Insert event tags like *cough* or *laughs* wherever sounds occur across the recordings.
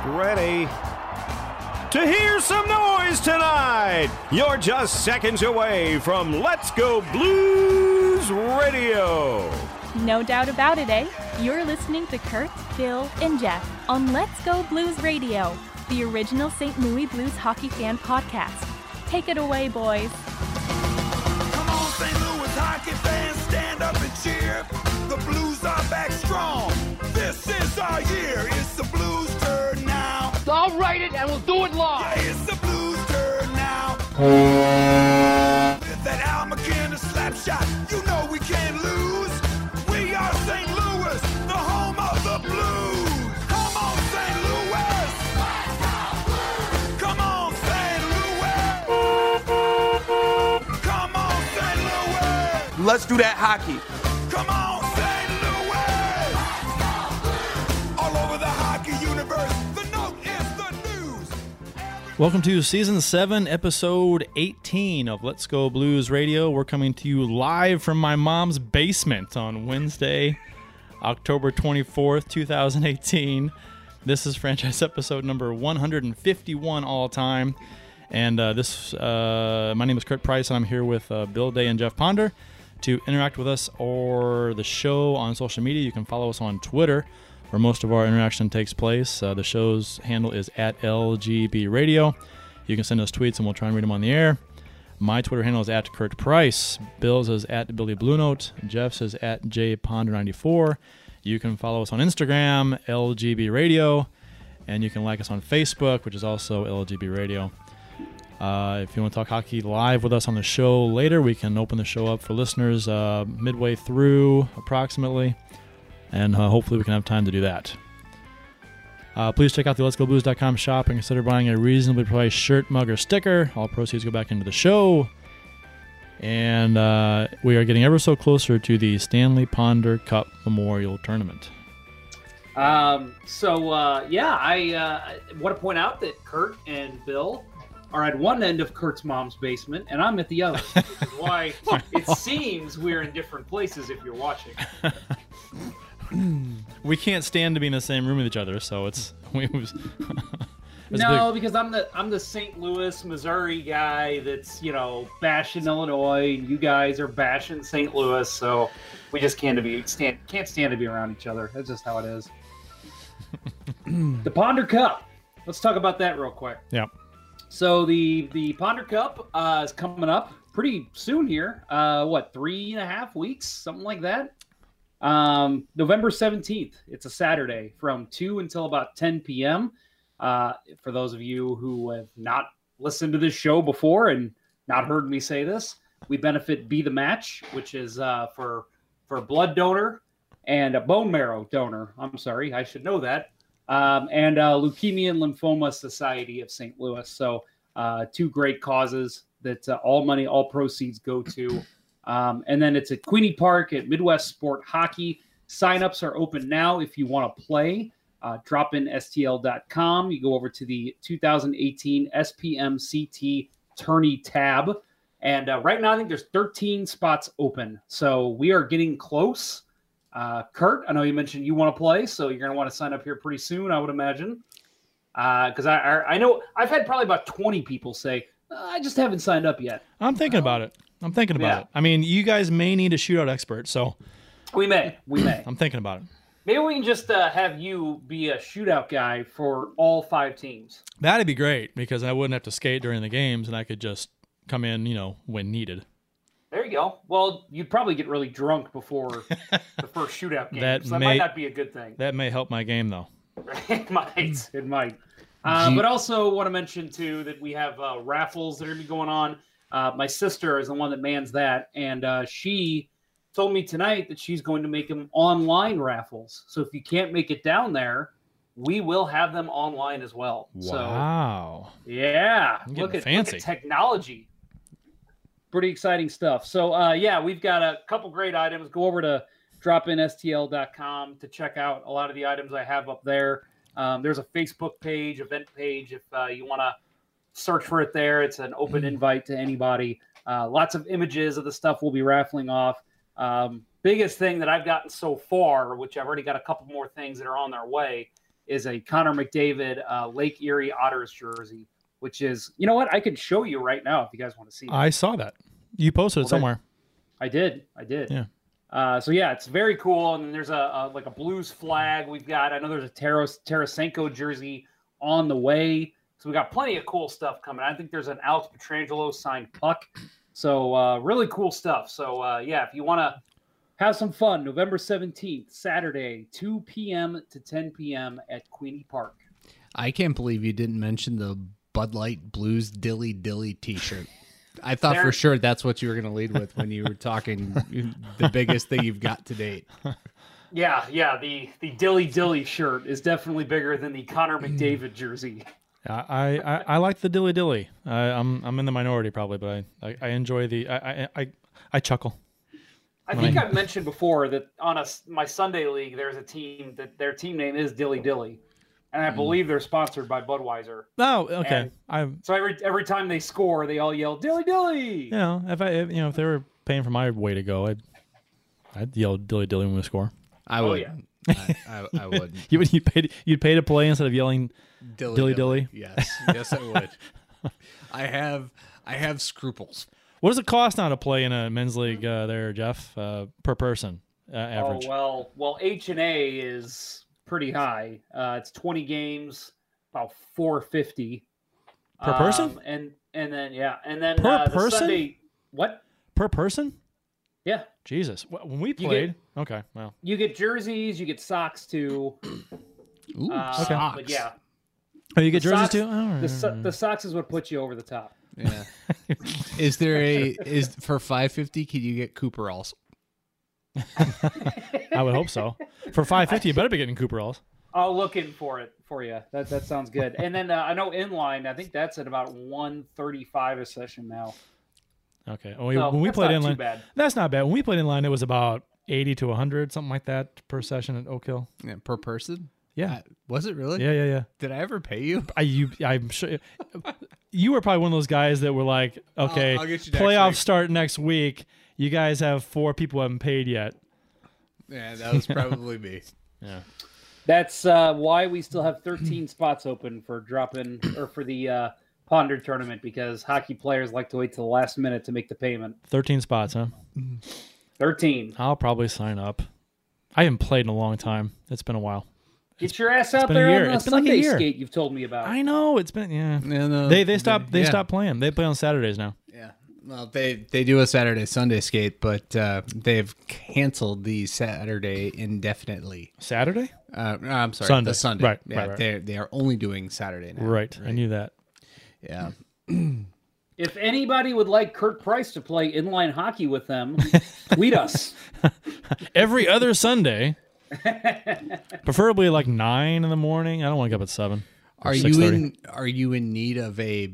Get ready to hear some noise tonight. You're just seconds away from Let's Go Blues Radio. No doubt about it, eh? You're listening to Kurt, Phil, and Jeff on Let's Go Blues Radio, the original St. Louis Blues hockey fan podcast. Take it away, boys. Come on, St. Louis hockey fans, stand up and cheer. The Blues are back strong. This is our year. It's the Blues' turn. I'll write it and we'll do it live. Yeah, it's the Blues' turn now. With that Al MacInnis slap shot, you know we can't lose. We are St. Louis, the home of the Blues. Come on, St. Louis. Come on, St. Louis. Come on, St. Louis. Let's do that hockey. Welcome to season 7, episode 18 of Let's Go Blues Radio. We're coming to you live from my mom's basement on Wednesday, October 24th, 2018. This is franchise episode number 151 all time. And uh, this, uh, my name is Kurt Price, and I'm here with uh, Bill Day and Jeff Ponder to interact with us or the show on social media. You can follow us on Twitter, where most of our interaction takes place. Uh, the show's handle is at LGB Radio. You can send us tweets, and we'll try and read them on the air. My Twitter handle is at Kurt Price. Bill's is at Billy Blue Note. Jeff's is at JPonder94. You can follow us on Instagram, LGB Radio, and you can like us on Facebook, which is also LGB Radio. Uh, if you want to talk hockey live with us on the show later, we can open the show up for listeners uh, midway through, approximately, and uh, hopefully we can have time to do that. Uh, please check out the letsgoblues.com shop and consider buying a reasonably priced shirt, mug, or sticker. All proceeds go back into the show. And uh, we are getting ever so closer to the Stanley Ponder Cup Memorial Tournament. Um, so uh, yeah, I uh, want to point out that Kurt and Bill are at one end of Kurt's mom's basement, and I'm at the other. why *laughs* it seems we're in different places if you're watching. *laughs* *clears throat* We can't stand to be in the same room with each other, so it's *laughs* we was. *laughs* no, big- because I'm the I'm the St. Louis, Missouri guy that's you know bashing Illinois, and you guys are bashing St. Louis, so we just can't to be stand can't stand to be around each other. That's just how it is. *clears throat* the Ponder Cup. Let's talk about that real quick. yeah. So the the Ponder Cup uh, is coming up pretty soon here. Uh, what three and a half weeks, something like that. Um, November seventeenth. It's a Saturday from two until about ten p.m. Uh, for those of you who have not listened to this show before and not heard me say this, we benefit Be the Match, which is uh, for for blood donor and a bone marrow donor. I'm sorry, I should know that. Um, and uh, Leukemia and Lymphoma Society of St. Louis. So, uh, two great causes that uh, all money, all proceeds go to. Um, and then it's at Queeny Park at Midwest Sport Hockey. Signups are open now if you want to play. Uh, drop in STL.com. You go over to the 2018 SPMCT Tourney tab. And uh, right now, I think there's 13 spots open. So we are getting close. Uh, Kurt, I know you mentioned you want to play, so you're going to want to sign up here pretty soon, I would imagine. Because I, I I know I've had probably about 20 people say, "Uh, I just haven't signed up yet. I'm thinking about it. I'm thinking about Yeah. it. I mean, you guys may need a shootout expert, so We may. We may. I'm thinking about it. Maybe we can just uh, have you be a shootout guy for all five teams. That'd be great because I wouldn't have to skate during the games, and I could just come in, you know, when needed. There you go. Well, you'd probably get really drunk before the *laughs* first shootout game. That so that may- might not be a good thing. That may help my game, though. *laughs* it might. It might. Uh, but also want to mention too that we have uh, raffles that are gonna be going on. Uh, my sister is the one that mans that, and uh, she told me tonight that she's going to make them online raffles. So if you can't make it down there, we will have them online as well. So Wow. yeah, I'm look at, fancy. look at technology. Pretty exciting stuff. So uh, yeah, we've got a couple great items. Go over to dropinstl.com to check out a lot of the items I have up there. Um, there's a Facebook page, event page, if uh, you want to search for it there. It's an open invite to anybody. Uh, lots of images of the stuff we'll be raffling off. Um, biggest thing that I've gotten so far, which I've already got a couple more things that are on their way, is a Connor McDavid uh, Lake Erie Otters jersey, which is you know what I could show you right now if you guys want to see. it. I saw that. You posted it somewhere. I did. I did. Yeah. Uh, so yeah, it's very cool. And then there's a, a like a Blues flag. We've got. I know there's a Taras, Tarasenko jersey on the way. So we got plenty of cool stuff coming. I think there's an Alex Pietrangelo signed puck. So uh, really cool stuff. So uh, yeah, if you want to have some fun, November 17th, Saturday, 2 p.m. to 10 p.m. at Queeny Park. I can't believe you didn't mention the Bud Light Blues Dilly Dilly T-shirt. I thought for sure that's what you were going to lead with when you were talking *laughs* the biggest thing you've got to date. Yeah, yeah. The the Dilly Dilly shirt is definitely bigger than the Connor McDavid jersey. I, I, I like the dilly dilly. I, I'm I'm in the minority probably, but I, I, I enjoy the I, I I I chuckle. I think I- I've mentioned before that on a s my Sunday league, there's a team that their team name is Dilly Dilly, and I hmm. believe they're sponsored by Budweiser. Oh, okay. And- I So every every time they score, they all yell Dilly Dilly. you know if I if, you know if they were paying for my way to go, I'd I'd yell dilly dilly when we score. I Oh, would. yeah. I, I, I would. *laughs* You would you paid you'd pay to play instead of yelling. Dilly Dilly dilly? Yes, yes, I would. *laughs* I have I have scruples. What does it cost now to play in a men's league uh, there, Jeff? Uh, per person uh, average. Oh well, well H and A is pretty high. Uh, it's 20 games, about 450 Per person? and and then yeah, and then Per uh, the person? Sunday, what? Per person? Yeah, Jesus. When we get- played, okay, well, you get jerseys, you get socks too. Ooh, Uh, socks. But yeah, oh, you get The jerseys socks- too. Oh, the so- the socks is what puts you over the top. Yeah. *laughs* is there a is for five fifty? Can you get Cooper also? *laughs* I would hope so. For five fifty, you better be getting Cooperalls. I'll look in for it for you. That that sounds good. And then uh, I know inline. I think that's at about 135 a session now. Okay. When we, So when we that's played not inline, bad. that's not bad. When we played inline, it was about eighty to hundred, something like that per session at Oak Hill. Yeah, per person? Yeah. Was it really? Yeah, yeah, yeah. Did I ever pay you? I you I'm sure you were probably one of those guys that were like, okay, I'll get you playoffs week. start next week. You guys have four people who haven't paid yet. Yeah, that was probably me. *laughs* Yeah. That's uh, why we still have 13 spots open for dropping or for the uh, Ponder tournament because hockey players like to wait till the last minute to make the payment. Thirteen spots, huh? 13. I'll probably sign up. I haven't played in a long time. It's been a while. Get your ass out there on the It's been like a year. skate you've told me about. I know it's been yeah. Yeah, no, They they stopped they yeah. stopped playing. They play on Saturdays now. Yeah. Well, they they do a Saturday Sunday skate, but uh, they've canceled the Saturday indefinitely. Saturday? Uh, I'm sorry, Sunday. the Sunday. Right, Yeah, right, right. they they are only doing Saturday now. Right. I knew that. Yeah. *clears throat* If anybody would like Kurt Price to play inline hockey with them, tweet us. *laughs* Every other Sunday. *laughs* Preferably like nine in the morning. I don't want to get up at seven. Are you in Are you in need of a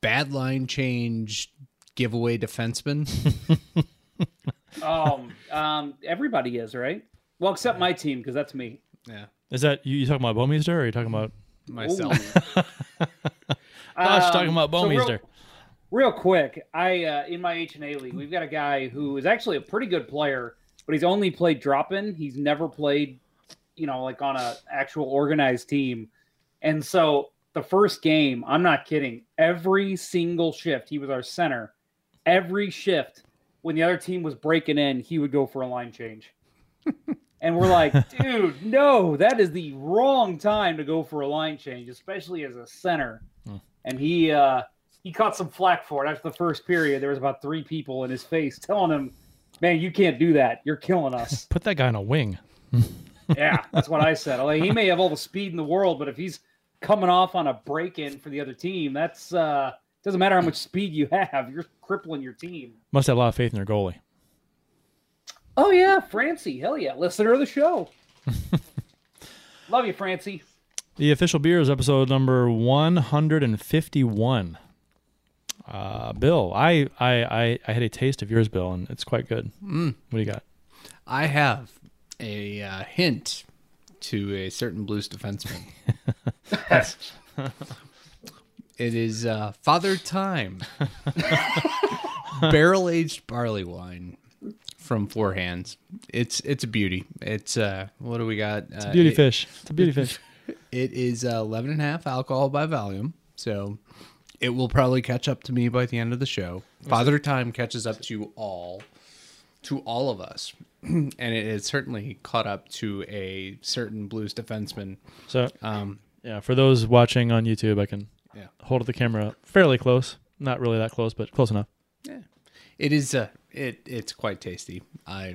bad line change giveaway defenseman? *laughs* Um, um, everybody is right. Well, except my team because that's me. yeah. Is that you, you talking about Bouwmeester or are you talking about Myself. Gosh, Um, talking about so real- Real quick, I uh, in my H and A league, we've got a guy who is actually a pretty good player, but he's only played drop in. He's never played, you know, like on a actual organized team. And so the first game, I'm not kidding, every single shift, he was our center. Every shift, when the other team was breaking in, he would go for a line change. *laughs* and we're like, dude, no, that is the wrong time to go for a line change, especially as a center. And he uh he caught some flack for it after the first period. There was about three people in his face telling him, "Man, you can't do that. You're killing us." *laughs* Put that guy on a wing. *laughs* yeah, that's what I said. Like, he may have all the speed in the world, but if he's coming off on a break-in for the other team, that's uh doesn't matter how much speed you have. You're crippling your team. Must have a lot of faith in their goalie. Oh yeah, Francie. Hell yeah, listener of the show. *laughs* Love you, Francie. The official beer is episode number 151. Uh, Bill, I, I, I, I had a taste of yours, Bill, and it's quite good. Mm. What do you got? I have a uh, hint to a certain blues defenseman. *laughs* it is uh, Father Time, barrel aged barley wine from Four Hands. It's it's a beauty. It's uh, what do we got? It's a beauty fish. It's a beauty fish. It is uh, 11 and a half alcohol by volume, so it will probably catch up to me by the end of the show. Father Time catches up to all, to all of us, *clears throat* and it has certainly caught up to a certain blues defenseman. So Um, yeah, for those watching on YouTube, I can Yeah. hold the camera fairly close. Not really that close, but close enough. Yeah. It is uh, it it's quite tasty. I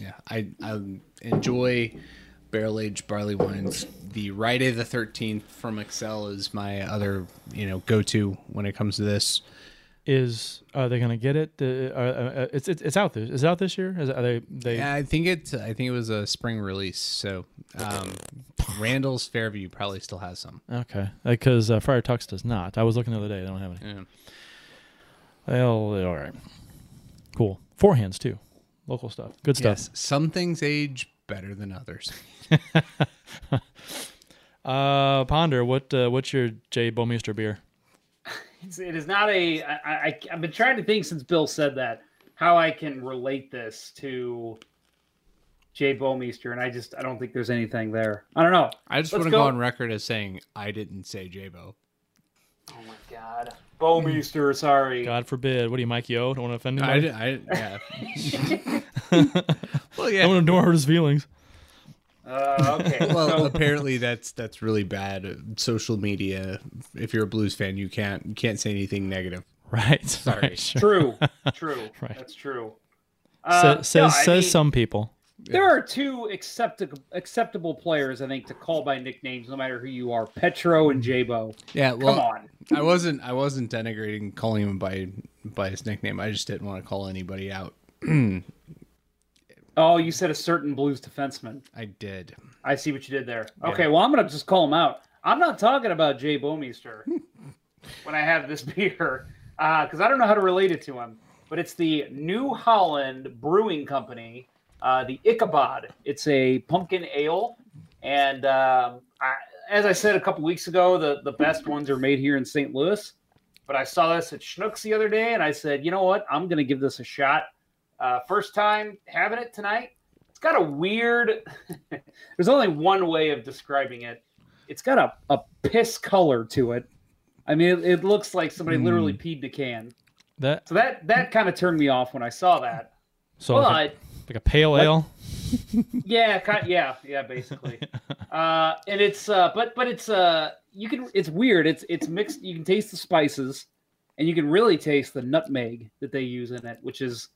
yeah, I I enjoy barrel aged barley wines. The Friday the Thirteenth from Excel is my other you know go to when it comes to this. Is are they gonna get it? Uh, uh, uh, it's, it's it's out this. Is it out this year? Is it, are they they? Yeah, I think it. I think it was a spring release. So, um, Randall's Fairview probably still has some. Okay, because uh, Friar Tuck's does not. I was looking the other day. They don't have any. Yeah. Well, all right. Cool. Four hands too. Local stuff. Good stuff. Yes, some things age better than others. *laughs* Uh, Ponder, what uh, what's your J. Bouwmeester beer? It's, it is not a. I, I, I've been trying to think since Bill said that how I can relate this to Jay Bouwmeester, and I just I don't think there's anything there. I don't know. I just Let's want to go go. on record as saying I didn't say Jabo. Oh my god, Bouwmeester. Sorry. God forbid. What are you, Mike Yeo? Don't want to offend I, anybody. did- I yeah. *laughs* *laughs* well, yeah. Don't want to hurt his feelings. Uh, okay. *laughs* well, apparently that's that's really bad. Uh, Social media. If you're a blues fan, you can't you can't say anything negative. Right. *laughs* Sorry. Right, sure. true. True. Right. That's true. Sa- Uh, says no, says mean, some people. There are two acceptable acceptable players, I think, to call by nicknames, no matter who you are: Petro and Jabo. Yeah. Come Well, on. I wasn't I wasn't denigrating calling him by by his nickname. I just didn't want to call anybody out. *clears throat* Oh, you said a certain Blues defenseman. I did. I see what you did there. Okay, well, I'm gonna just call him out. I'm not talking about Jay Bouwmeester *laughs* when I have this beer because I don't know how to relate it to him. But it's the New Holland Brewing Company, uh, the Ichabod. It's a pumpkin ale, and um, I, as I said a couple weeks ago, the the best ones are made here in St. Louis. But I saw this at Schnucks the other day, and I said, you know what? I'm gonna give this a shot. Uh, first time having it tonight. It's got a weird. *laughs* There's only one way of describing it. It's got a, a piss color to it. I mean, it, it looks like somebody literally peed in a can. That So that that kind of turned me off when I saw that. so like, a, But like a pale ale. *laughs* yeah, kind yeah, yeah, basically. *laughs* Uh, and it's uh, but but it's uh, you can it's weird. It's it's mixed. You can taste the spices, and you can really taste the nutmeg that they use in it, which is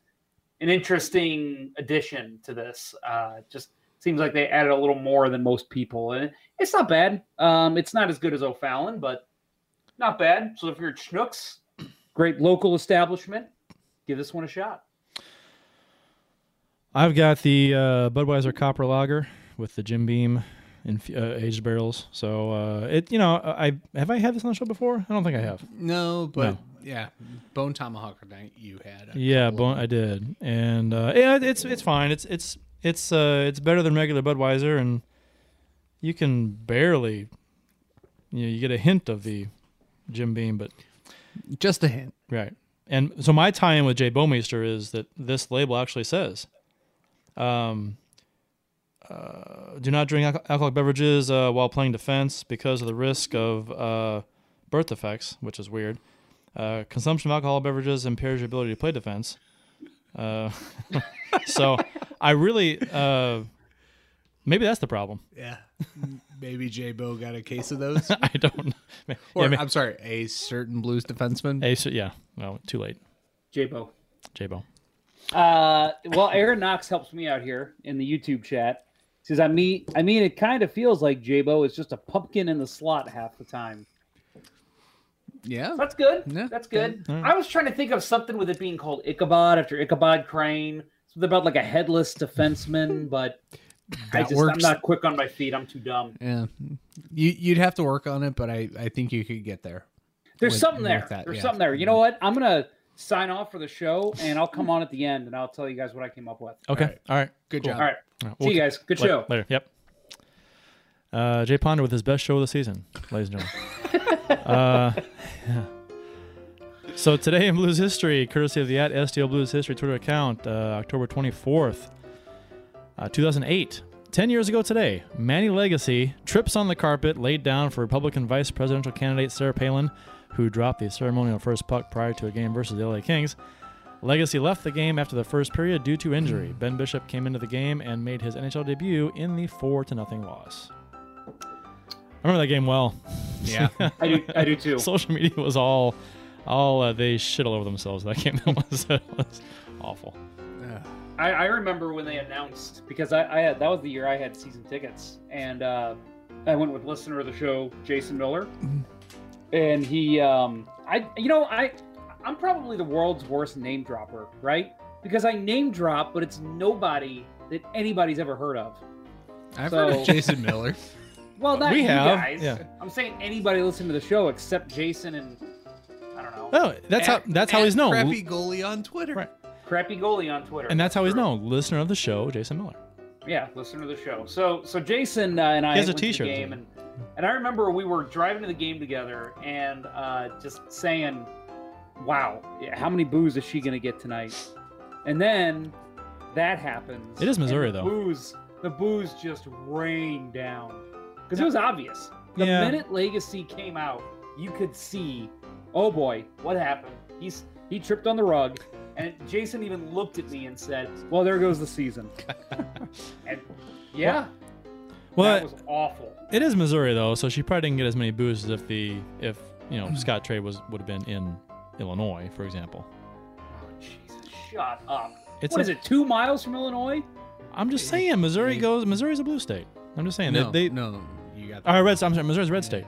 an interesting addition to this. Uh, just seems like they added a little more than most people, and it's not bad. Um, it's not as good as O'Fallon, but not bad. So if you're at *clears throat* Schnucks, great local establishment, give this one a shot. I've got the uh, Budweiser Copper Lager with the Jim Beam in uh, aged barrels. So uh, it, you know, I have I had this on the show before. I don't think I have. No, but No. Yeah, Bone Tomahawk night you had. a Yeah, bone. I did, and uh, yeah, it's it's fine. It's it's it's uh it's better than regular Budweiser, and you can barely, you know, you get a hint of the Jim Beam, but. Just a hint. right. And so my tie-in with Jay Bouwmeester is that this label actually says, um, uh, do not drink alco- alcoholic beverages uh, while playing defense because of the risk of uh, birth defects, which is weird. Uh, consumption of alcohol beverages impairs your ability to play defense. Uh, *laughs* so I really, uh, maybe that's the problem. Yeah. Maybe J Bo got a case of those. *laughs* I don't. know. *laughs* or yeah, I'm sorry, a certain blues defenseman. hey, so, yeah. Well, too late, J-Bo. J Bo. Uh, well, Aaron Knox helps me out here in the YouTube chat. Says I mean, I mean, it kind of feels like Jabo is just a pumpkin in the slot half the time. Yeah. That's good. Yeah, That's good. good. I was trying to think of something with it being called Ichabod after Ichabod Crane. Something about like a headless defenseman, *laughs* but I That just I'm not quick on my feet. I'm too dumb. Yeah. You you'd have to work on it, but I I think you could get there. There's With- something there. that, There's yeah. something there. You know what? I'm gonna sign off for the show, and I'll come *laughs* on at the end, and I'll tell you guys what I came up with. Okay. right. All right. Good Cool. job. All right. All right, See we'll- you guys. Good La- show. Later. Yep. Uh, Jay Ponder with his best show of the season, ladies and gentlemen. *laughs* uh, yeah. *laughs* So today in Blues history, courtesy of the at STL Blues history Twitter account, uh, October 24th, uh, 2008. 10 years ago today, Manny Legace trips on the carpet laid down for Republican vice presidential candidate Sarah Palin, who dropped the ceremonial first puck prior to a game versus the LA Kings. Legace left the game after the first period due to injury. Ben Bishop came into the game and made his NHL debut in the 4 to nothing loss. I remember that game well. Yeah. *laughs* I do. I do too. Social media was all, all uh, they shit all over themselves. That game that *laughs* was, that was awful. I, I remember when they announced because I, I had that was the year I had season tickets, and uh, I went with listener of the show Jason Miller, and he, um, I, you know, I, I'm probably the world's worst name dropper, right? Because I name drop, but it's nobody that anybody's ever heard of. I've So- heard of Jason Miller. *laughs* Well, not We you have, guys. yeah. I'm saying anybody listening to the show except Jason and I don't know, Oh, that's how that's how he's known. Crappy goalie on Twitter. Right. crappy goalie on Twitter. And that's how he's True. known. Listener of the show, Jason Miller. Yeah, listener to the show. So so Jason uh, and I has a went to the t-shirt, game and and I remember we were driving to the game together and uh, just saying, "Wow, yeah, how many boos is she gonna get tonight?" And then that happens. It is Missouri, the though. Booze, the booze just rained down because it was obvious. The Yeah. minute Legace came out, you could see, oh boy, what happened? He's he tripped on the rug. And Jason even looked at me and said, "Well, there goes the season." *laughs* and yeah, Well, that was awful. it is Missouri though, so she probably didn't get as many boos as if the if you know hmm. Scottrade was would have been in Illinois, for example. Oh, Jesus, shut up. It's What a- is it? Two miles from Illinois? I'm just saying, Missouri goes. Missouri's a blue state. I'm just saying No, they. they no, you got uh, red. I'm sorry, Missouri's a red state.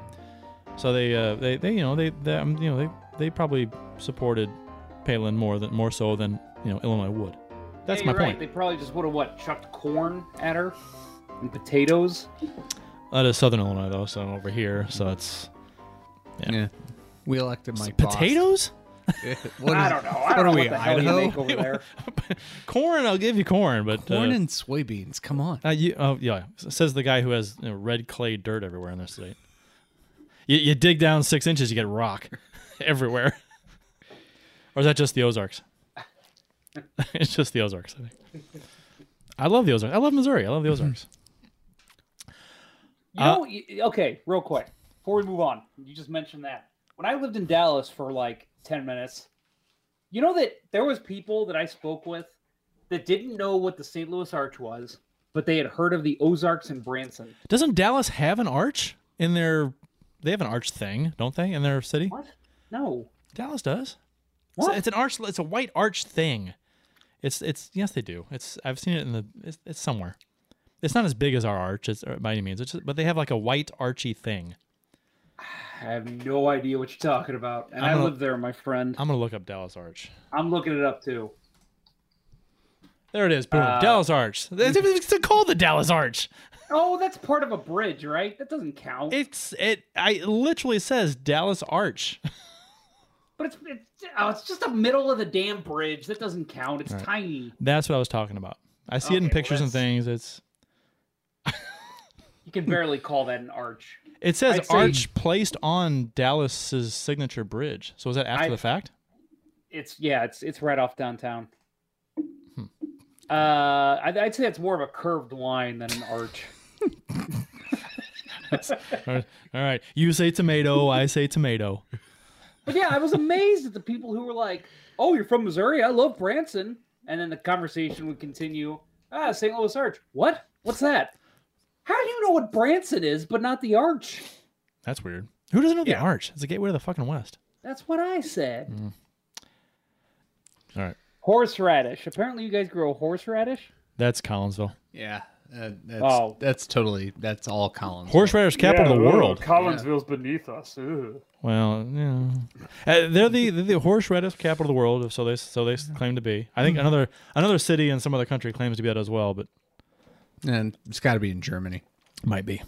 So they, uh, they, they, you know, they, they um, you know, they, they probably supported Palin more than more so than you know Illinois would. That's Yeah, my right. point. They probably just would have what chucked corn at her and potatoes. That is Southern Illinois though, so over here, so it's Yeah. Yeah. We elected Mike potatoes. Boss. *laughs* What I is- don't know. I what don't are know we, what the hell Idaho? you make over there. *laughs* corn, I'll give you corn, but Corn uh, and soybeans. Come on. Uh, you, oh yeah, says the guy who has you know, red clay dirt everywhere in their state. You, you dig down six inches, you get rock *laughs* everywhere. or is that just the Ozarks? it's just the Ozarks. I think. I love the Ozarks. I love Missouri. I love the Ozarks. You know, y- okay, real quick before we move on, you just mentioned that when I lived in Dallas for like ten minutes, you know that there was people that I spoke with that didn't know what the St. Louis Arch was, but they had heard of the Ozarks and Branson. Doesn't Dallas have an arch in their? They have an arch thing, don't they, in their city? What? No. Dallas does. It's- What? It's, an arch. It's a white arch thing. It's it's yes they do. It's I've seen it in the. It's, it's somewhere. It's not as big as our arch, it's, by any means. It's just, but they have like a white archy thing. I have no idea what you're talking about, and I'm I live there, my friend. I'm gonna look up Dallas Arch. I'm looking it up too. There it is. Boom. Uh, Dallas Arch. *laughs* It's, it's called the Dallas Arch. Oh, that's part of a bridge, right? That doesn't count. It's it. I it literally says Dallas Arch. *laughs* but it's it's, oh, it's just the middle of the damn bridge. That doesn't count. It's tiny. That's what I was talking about. I see it in Okay, well, pictures and things. It's You can barely call that an arch. It says I'd say- arch placed on Dallas's signature bridge. So is that after I- the fact? It's yeah, it's it's right off downtown. Hmm. Uh, I'd, I'd say it's more of a curved line than an arch. *laughs* *laughs* All right. You say tomato. I say tomato. But yeah, I was amazed at the people who were like, "Oh, you're from Missouri? I love Branson." And then the conversation would continue. Ah, St. Louis Arch. What? What's that? How do you know what Branson is, but not the Arch? That's weird. Who doesn't know the arch? It's the gateway to the fucking west. That's what I said. Mm. All right. Horseradish. Apparently, you guys grow horseradish. That's Collinsville. Yeah. Uh, that's, Oh. that's totally, that's all Collins. Horseradish capital of the world. Collinsville's beneath us. Well, yeah, uh, they're the they're the horseradish capital of the world. So they so they claim to be. I think another another city in some other country claims to be that as well, but And it's got to be in Germany. might be.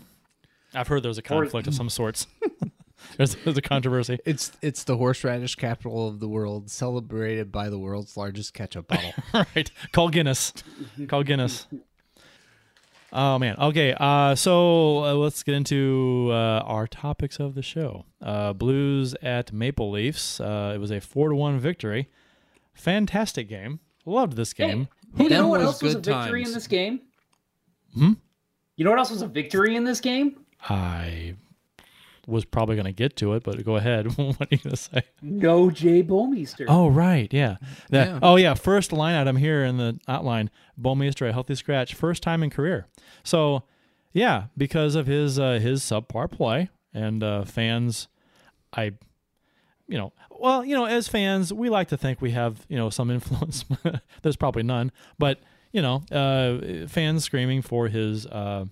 I've heard there's a conflict of some sorts. *laughs* there's, there's a controversy. It's it's the horseradish capital of the world, celebrated by the world's largest ketchup *laughs* bottle. right. Call Guinness. Call Guinness. Oh man. Okay. Uh, so uh, let's get into uh, our topics of the show. Uh, Blues at Maple Leafs. Uh, it was a four to one victory. Fantastic game. Loved this game. Hey, you know what else was a victory times. in this game? Hmm? You know what else was a victory in this game? I was probably going to get to it, but go ahead. *laughs* what are you going to say? No Jay Bouwmeester. Oh right, yeah. That. Yeah. Oh yeah. First line item here in the outline: Bouwmeester a healthy scratch, first time in career. So, yeah, because of his uh, his subpar play and uh, fans, I, you know, well, you know, as fans, we like to think we have you know some *laughs* influence. There's probably none, but you know, uh, fans screaming for his uh,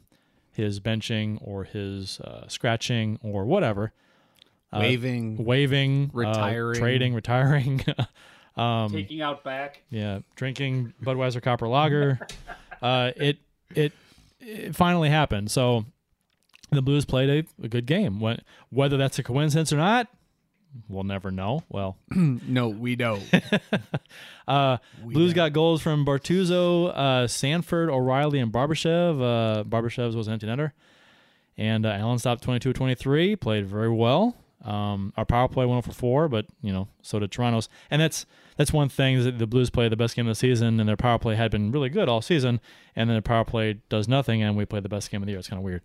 his benching or his uh, scratching or whatever uh, Waving. waving, uh, Retiring. trading, retiring. *laughs* um, Taking out back. yeah, drinking Budweiser Copper Lager. *laughs* uh, it, it it finally happened. So the Blues played a, a good game. When, whether that's a coincidence or not, we'll never know. Well, *clears throat* No, we don't. *laughs* uh, Blues got goals from Bortuzzo, uh, Sanford, O'Reilly, and Barbashev. Uh, Barbashev's was an empty netter. And uh, Allen stopped 22 23, played very well. Um, our power play went 0 for 4, but, you know, so did Toronto's. And that's that's one thing that the Blues play the best game of the season, and their power play had been really good all season, and then their power play does nothing, and we play the best game of the year. It's kind of weird.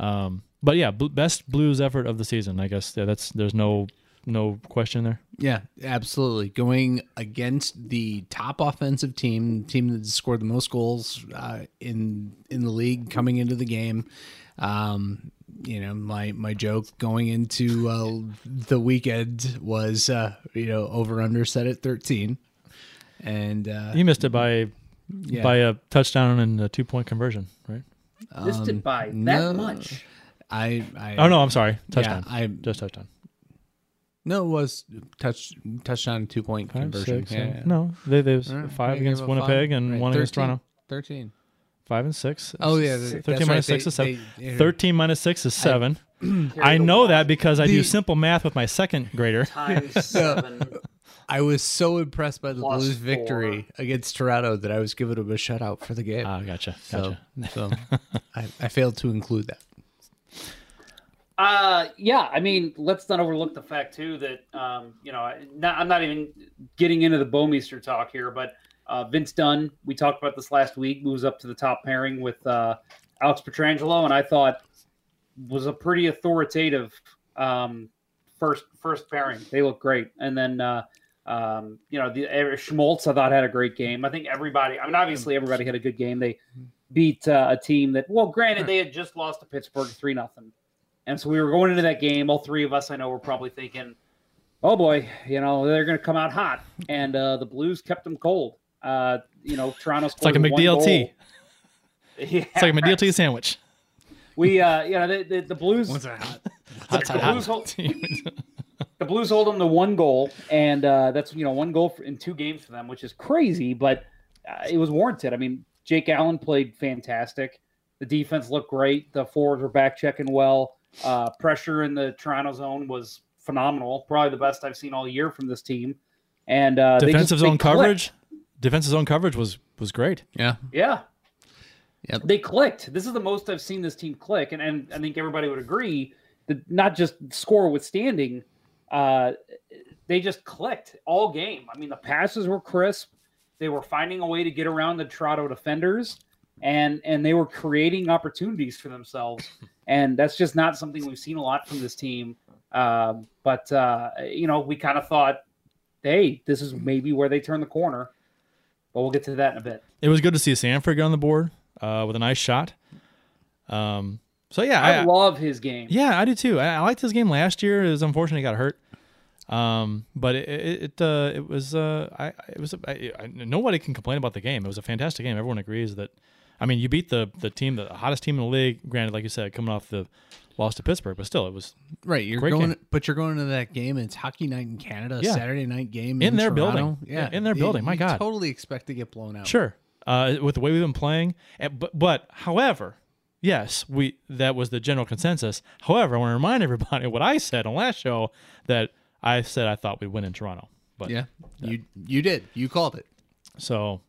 Um, but yeah, bl- best Blues effort of the season, I guess. Yeah, that's there's no no question there. Yeah, absolutely. Going against the top offensive team, team that scored the most goals uh, in in the league coming into the game. Um, you know, my my joke going into uh, the weekend was uh, you know over under set at thirteen, and uh, You missed it by yeah, by a touchdown and a two point conversion, right? Missed it by that Um, no. much. I, I Oh no, I'm sorry, touchdown. I Just touchdown. No it was touch touchdown two point Five, conversion. six, Yeah, seven- yeah. No, they they All right, five I against Winnipeg five. and Right, one against Toronto. Thirteen. Five and six. Oh yeah, th- thirteen that's minus right. six They- is seven. they- Thirteen minus six is seven. *clears throat* I Carry the know that because I do simple math with my second grader. Times *laughs* seven. I was so impressed by the Plus Blues' victory against Toronto that I was giving them a shutout for the game. Ah, gotcha, so, gotcha. so *laughs* I, I failed to include that. Uh, yeah. I mean, let's not overlook the fact too that um, you know, I- not, I'm not even getting into the Bouwmeester talk here, but uh, Vince Dunn, we talked about this last week, moves up to the top pairing with uh, Alex Pietrangelo, and I thought was a pretty authoritative um, first first pairing. They look great, and then. Uh, um, you know, the Schmaltz I thought had a great game. I think everybody. I mean, obviously everybody had a good game. They beat uh, a team that, well, granted, they had just lost to Pittsburgh three nothing, and so we were going into that game. All three of us, I know, were probably thinking, "Oh boy, you know they're going to come out hot," and uh, the Blues kept them cold. Uh, you know, Toronto. It's like a McDLT. *laughs* Yeah, It's like a McDLT sandwich. We, uh, you know, the, the, the Blues. *laughs* hot? Hot, the, hot, Blues hot. hold, *laughs* the Blues hold them to one goal, and uh, that's you know one goal for, in two games for them, which is crazy, but uh, it was warranted. I mean, Jake Allen played fantastic. The defense looked great. The forwards were back checking well. Uh, pressure in the Toronto zone was phenomenal. Probably the best I've seen all year from this team. And uh, they Defensive just- zone clicked. coverage. Defensive zone coverage was was great. Yeah. Yeah. Yep. They clicked. This is the most I've seen this team click, and, and I think everybody would agree that not just score withstanding, uh, they just clicked all game. I mean, the passes were crisp. They were finding a way to get around the Toronto defenders, and and they were creating opportunities for themselves. *laughs* And that's just not something we've seen a lot from this team. Um, but uh, you know, we kind of thought, hey, this is maybe where they turn the corner. But we'll get to that in a bit. It was good to see Sanford get on the board uh, with a nice shot. Um, so yeah, I, I, love his game. yeah, I do too. I, I liked his game last year. It was unfortunate he got hurt. Um, but it it it, uh, it was uh, I it was I, I, nobody can complain about the game. It was a fantastic game. Everyone agrees that. I mean, you beat the the team, the hottest team in the league. Granted, like you said, coming off the loss to Pittsburgh, but still, it was Right. You're Great going, game. but you're going into that game. And it's hockey night in Canada, Yeah. Saturday night game In their Toronto. building. Yeah, Yeah, in their You- building. My God. totally expect to get blown out. Sure. Uh, with the way we've been playing, but but however, yes, we that was the general consensus. However, I want to remind everybody *laughs* what I said on last show that I said I thought we'd win in Toronto. But Yeah, you you did. You called it. so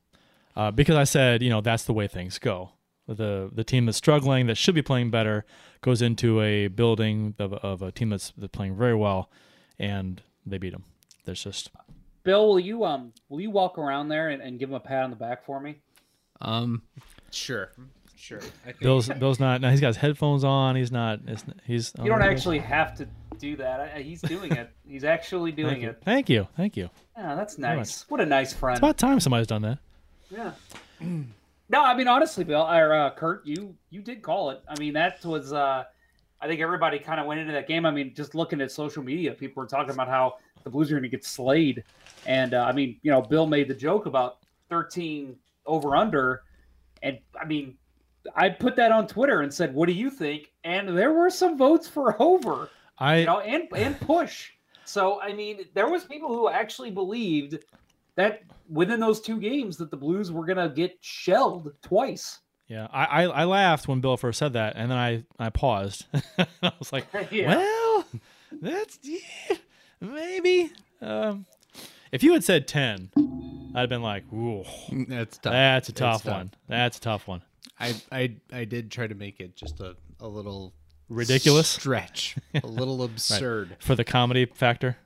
uh, because I said you know that's the way things go. the the team that's struggling that should be playing better goes into a building of, of a team that's, that's playing very well, and they beat them. There's just Bill, will you um will you walk around there and, and give him a pat on the back for me? Um, sure, sure. I think Bill's Bill's not. No, he's got his headphones on. He's not. It's, he's. You don't actually have to do that. I, I- he's doing it. He's actually doing Thank it. Thank you. Thank you. Yeah, that's nice. What a nice friend. It's about time somebody's done that. Yeah. *clears throat* No, I mean honestly, Bill or uh, Kurt, you you did call it. I mean that was. uh I think everybody kind of went into that game. I mean, just looking at social media, people were talking about how the Blues are going to get slayed, and uh, I mean, you know, Bill made the joke about 13 over under, and I mean, I put that on Twitter and said, "What do you think?" And there were some votes for over, I you know, and and push. So I mean, there was people who actually believed that within those two games that the Blues were going to get shelled twice. yeah. I, I I laughed when Bill first said that, and then I I paused. *laughs* I was like, *laughs* Yeah. well, that's yeah, maybe. Um, if you had said ten, I'd have been like, ooh, that's tough. that's a tough tough. one. That's a tough one. I, I I did try to make it just a, a little Ridiculous stretch, a little *laughs* absurd. for the comedy factor.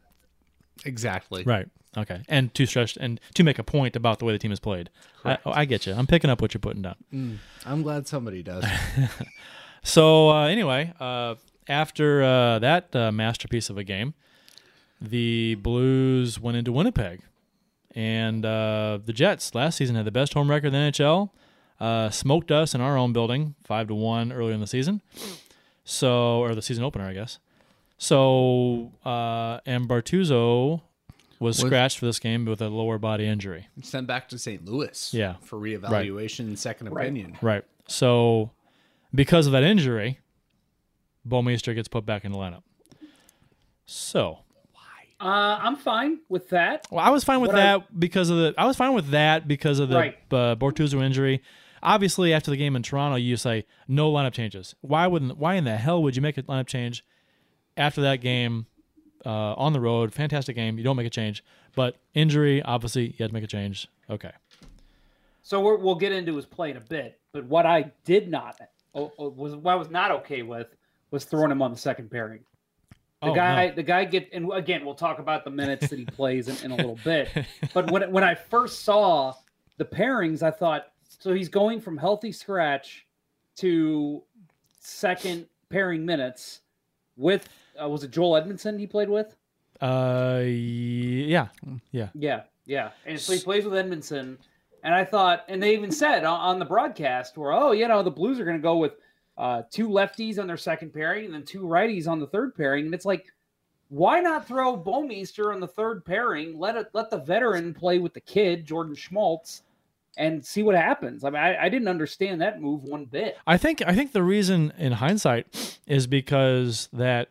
Exactly. Right. Okay. And to stretch and to make a point about the way the team is played. I, I get you. I'm picking up what you're putting down. I'm glad somebody does. *laughs* So uh, anyway, uh, after uh, that uh, masterpiece of a game, the Blues went into Winnipeg, and uh, the Jets last season had the best home record in the NHL. Uh, smoked us in our own building, five to one earlier in the season. So, or the season opener, I guess. So, uh, and Bortuzzo was scratched for this game with a lower body injury. Sent back to St. Louis. Yeah. For reevaluation and second opinion. Right. So, because of that injury, Bouwmeester gets put back in the lineup. So, Uh, I'm fine with that. well, I was fine with What I- that because of the. I was fine with that because of the Right. uh, Bortuzzo injury. Obviously, after the game in Toronto, you say no lineup changes. Why wouldn't? Why in the hell would you make a lineup change after that game uh, on the road? Fantastic game. You don't make a change, but injury, obviously, you had to make a change. Okay. So we're, we'll get into his play in a bit. But what I did not was what I was not okay with was throwing him on the second pairing. The Oh, guy, no. the guy get, and again, we'll talk about the minutes that he *laughs* plays in, in a little bit. *laughs* But when when I first saw the pairings, I thought, so he's going from healthy scratch to second pairing minutes with uh, was it Joel Edmundson he played with? Uh, yeah, yeah. Yeah, yeah. And so he plays with Edmundson. And I thought, and they even said on, the broadcast, where, oh, you know, the Blues are going to go with uh, two lefties on their second pairing and then two righties on the third pairing. And it's like, why not throw Bouwmeester on the third pairing? Let it, let the veteran play with the kid, Jordan Schmaltz, and see what happens. I mean, I, I didn't understand that move one bit. I think I think the reason in hindsight is because that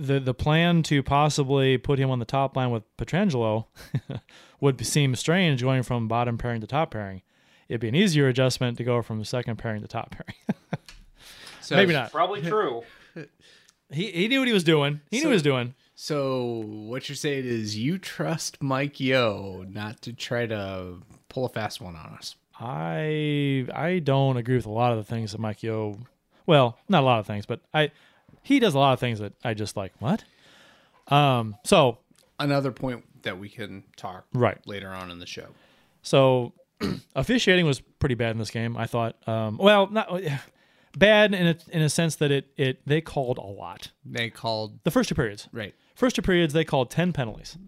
the the plan to possibly put him on the top line with Pietrangelo *laughs* would seem strange going from bottom pairing to top pairing. It'd be an easier adjustment to go from the second pairing to top pairing. *laughs* So, Maybe not. Probably true. *laughs* He he knew what he was doing. He knew what he was doing. So what you're saying is you trust Mike Yeo not to try to pull a fast one on us. I I don't agree with a lot of the things that Mike Yeo. Well, not a lot of things, but I he does a lot of things that I just like. What? Um. So Another point that we can talk Right. later on in the show. So *clears throat* officiating was pretty bad in this game. I thought. Um, well, not *sighs* bad in a, in a sense that it it they called a lot. They called The first two periods, right. first two periods, they called ten penalties,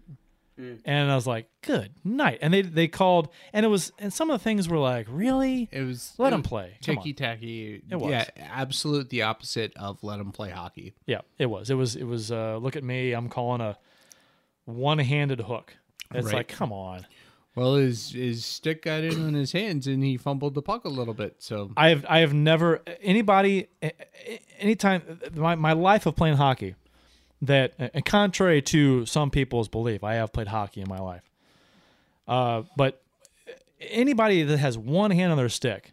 and I was like, good night. And they they called, and it was, and some of the things were like, really, It was let it him was play. Ticky tacky. It was. Yeah, absolute the opposite of let him play hockey. Yeah, it was. It was. It was. Uh, look at me. I'm calling a one-handed hook. It's Right. like, come on. Well, his his stick got in on his hands and he fumbled the puck a little bit. So I have I have never anybody anytime my my life of playing hockey that and contrary to some people's belief I have played hockey in my life. Uh, but anybody that has one hand on their stick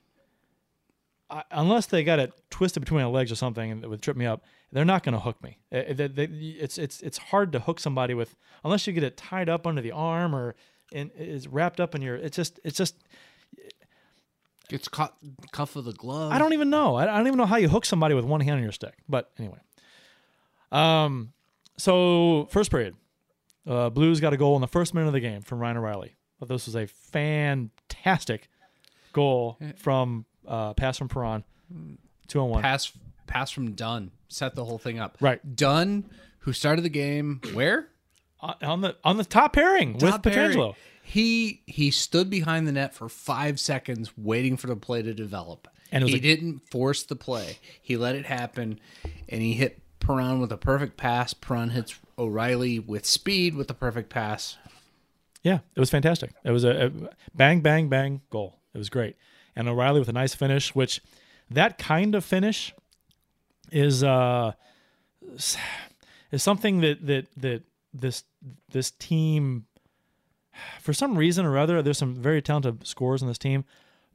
I, unless they got it twisted between their legs or something and that would trip me up, they're not going to hook me. Uh, they- they- It's it's it's hard to hook somebody with unless you get it tied up under the arm or and it's wrapped up in your. It's just it's just It's caught cuff of the glove. I don't even know. I I don't even know how you hook somebody with one hand on your stick. But anyway. Um so first period. Uh Blues got a goal in the first minute of the game from Ryan O'Reilly. But this was a fantastic goal from uh pass from Perron. Two on one. pass pass from Dunn set the whole thing up. Right. Dunn, who started the game where On- the on the top pairing with Top pairing. Pietrangelo. He he stood behind the net for five seconds waiting for the play to develop. And he a- didn't force the play. He let it happen, and he hit Perron with a perfect pass. Perron hits O'Reilly with speed with the perfect pass. Yeah, it was fantastic. It was a, a bang, bang, bang goal. It was great. And O'Reilly with a nice finish, which that kind of finish is uh is something that that that this this team for some reason or other there's some very talented scorers on this team,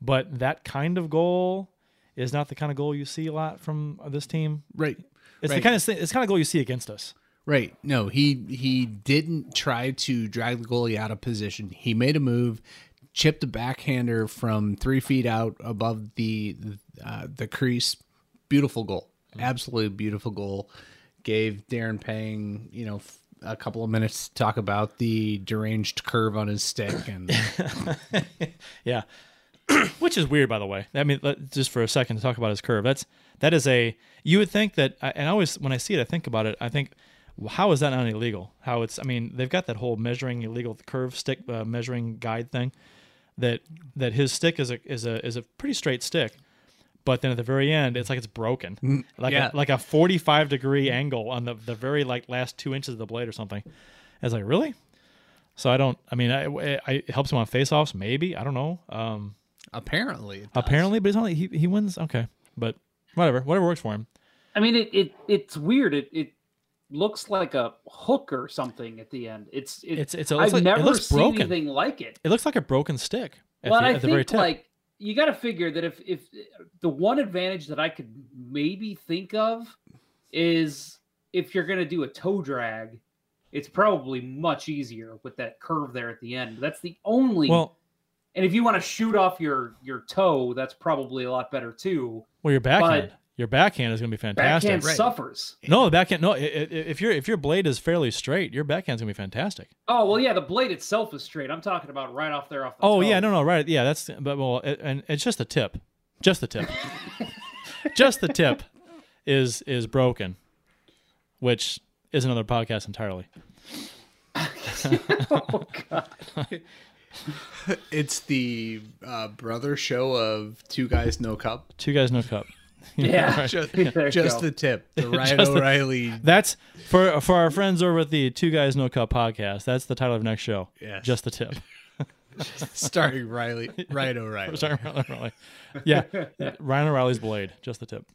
but that kind of goal is not the kind of goal you see a lot from this team. Right. It's the kind of thing, it's kind of goal you see against us. Right. No, he he didn't try to drag the goalie out of position. He made a move, chipped a backhander from three feet out above the uh, the crease. Beautiful goal. Absolutely beautiful goal. Gave Darren Pang, you know, f- a couple of minutes to talk about the deranged curve on his stick and *laughs* Yeah, *clears throat* which is weird, by the way. I mean, just for a second to talk about his curve. That's that is a. You would think that, and I always when I see it, I think about it. I think, how is that not illegal? How it's? I mean, they've got that whole measuring illegal curve stick uh, measuring guide thing. That that his stick is a is a is a pretty straight stick, but then at the very end, it's like it's broken, like yeah. a, like a forty five degree angle on the the very like last two inches of the blade or something. I was like, really? So I don't. I mean, I, I, it helps him on faceoffs, maybe. I don't know. Um, apparently it apparently, but he's only he, he wins. Okay, but whatever, whatever works for him. I mean, it, it it's weird. It it looks like a hook or something at the end. It's it, It's- it's a- it I've like- it never looks seen broken. anything like it. It looks like a broken stick at, well, the, I at the very think tip. like you got to figure that if if the one advantage that I could maybe think of is if you're going to do a toe drag, it's probably much easier with that curve there at the end. That's the only. well, and if you want to shoot off your your toe, that's probably a lot better too. well, your backhand, your backhand is going to be fantastic. Backhand suffers. No, the backhand. No, if your if your blade is fairly straight, your backhand's going to be fantastic. Oh well, yeah, the blade itself is straight. I'm talking about right off there off the. Oh toe. yeah, no, no, right, yeah, that's but well, it, and it's just the tip, just the tip, *laughs* just the tip is is broken, which is another podcast entirely. *laughs* oh god. *laughs* It's the uh, brother show of two guys no cup. Two guys, no cup. *laughs* Yeah. *laughs* Just, There just the tip. The Ryan Just the- O'Reilly. That's for for our friends over at the Two Guys No Cup podcast. That's the title of next show. Yes. Just the tip. starring Riley Ryan O'Reilly. Sorry, Ryan O'Reilly. Yeah, Ryan O'Reilly's blade. Just the tip.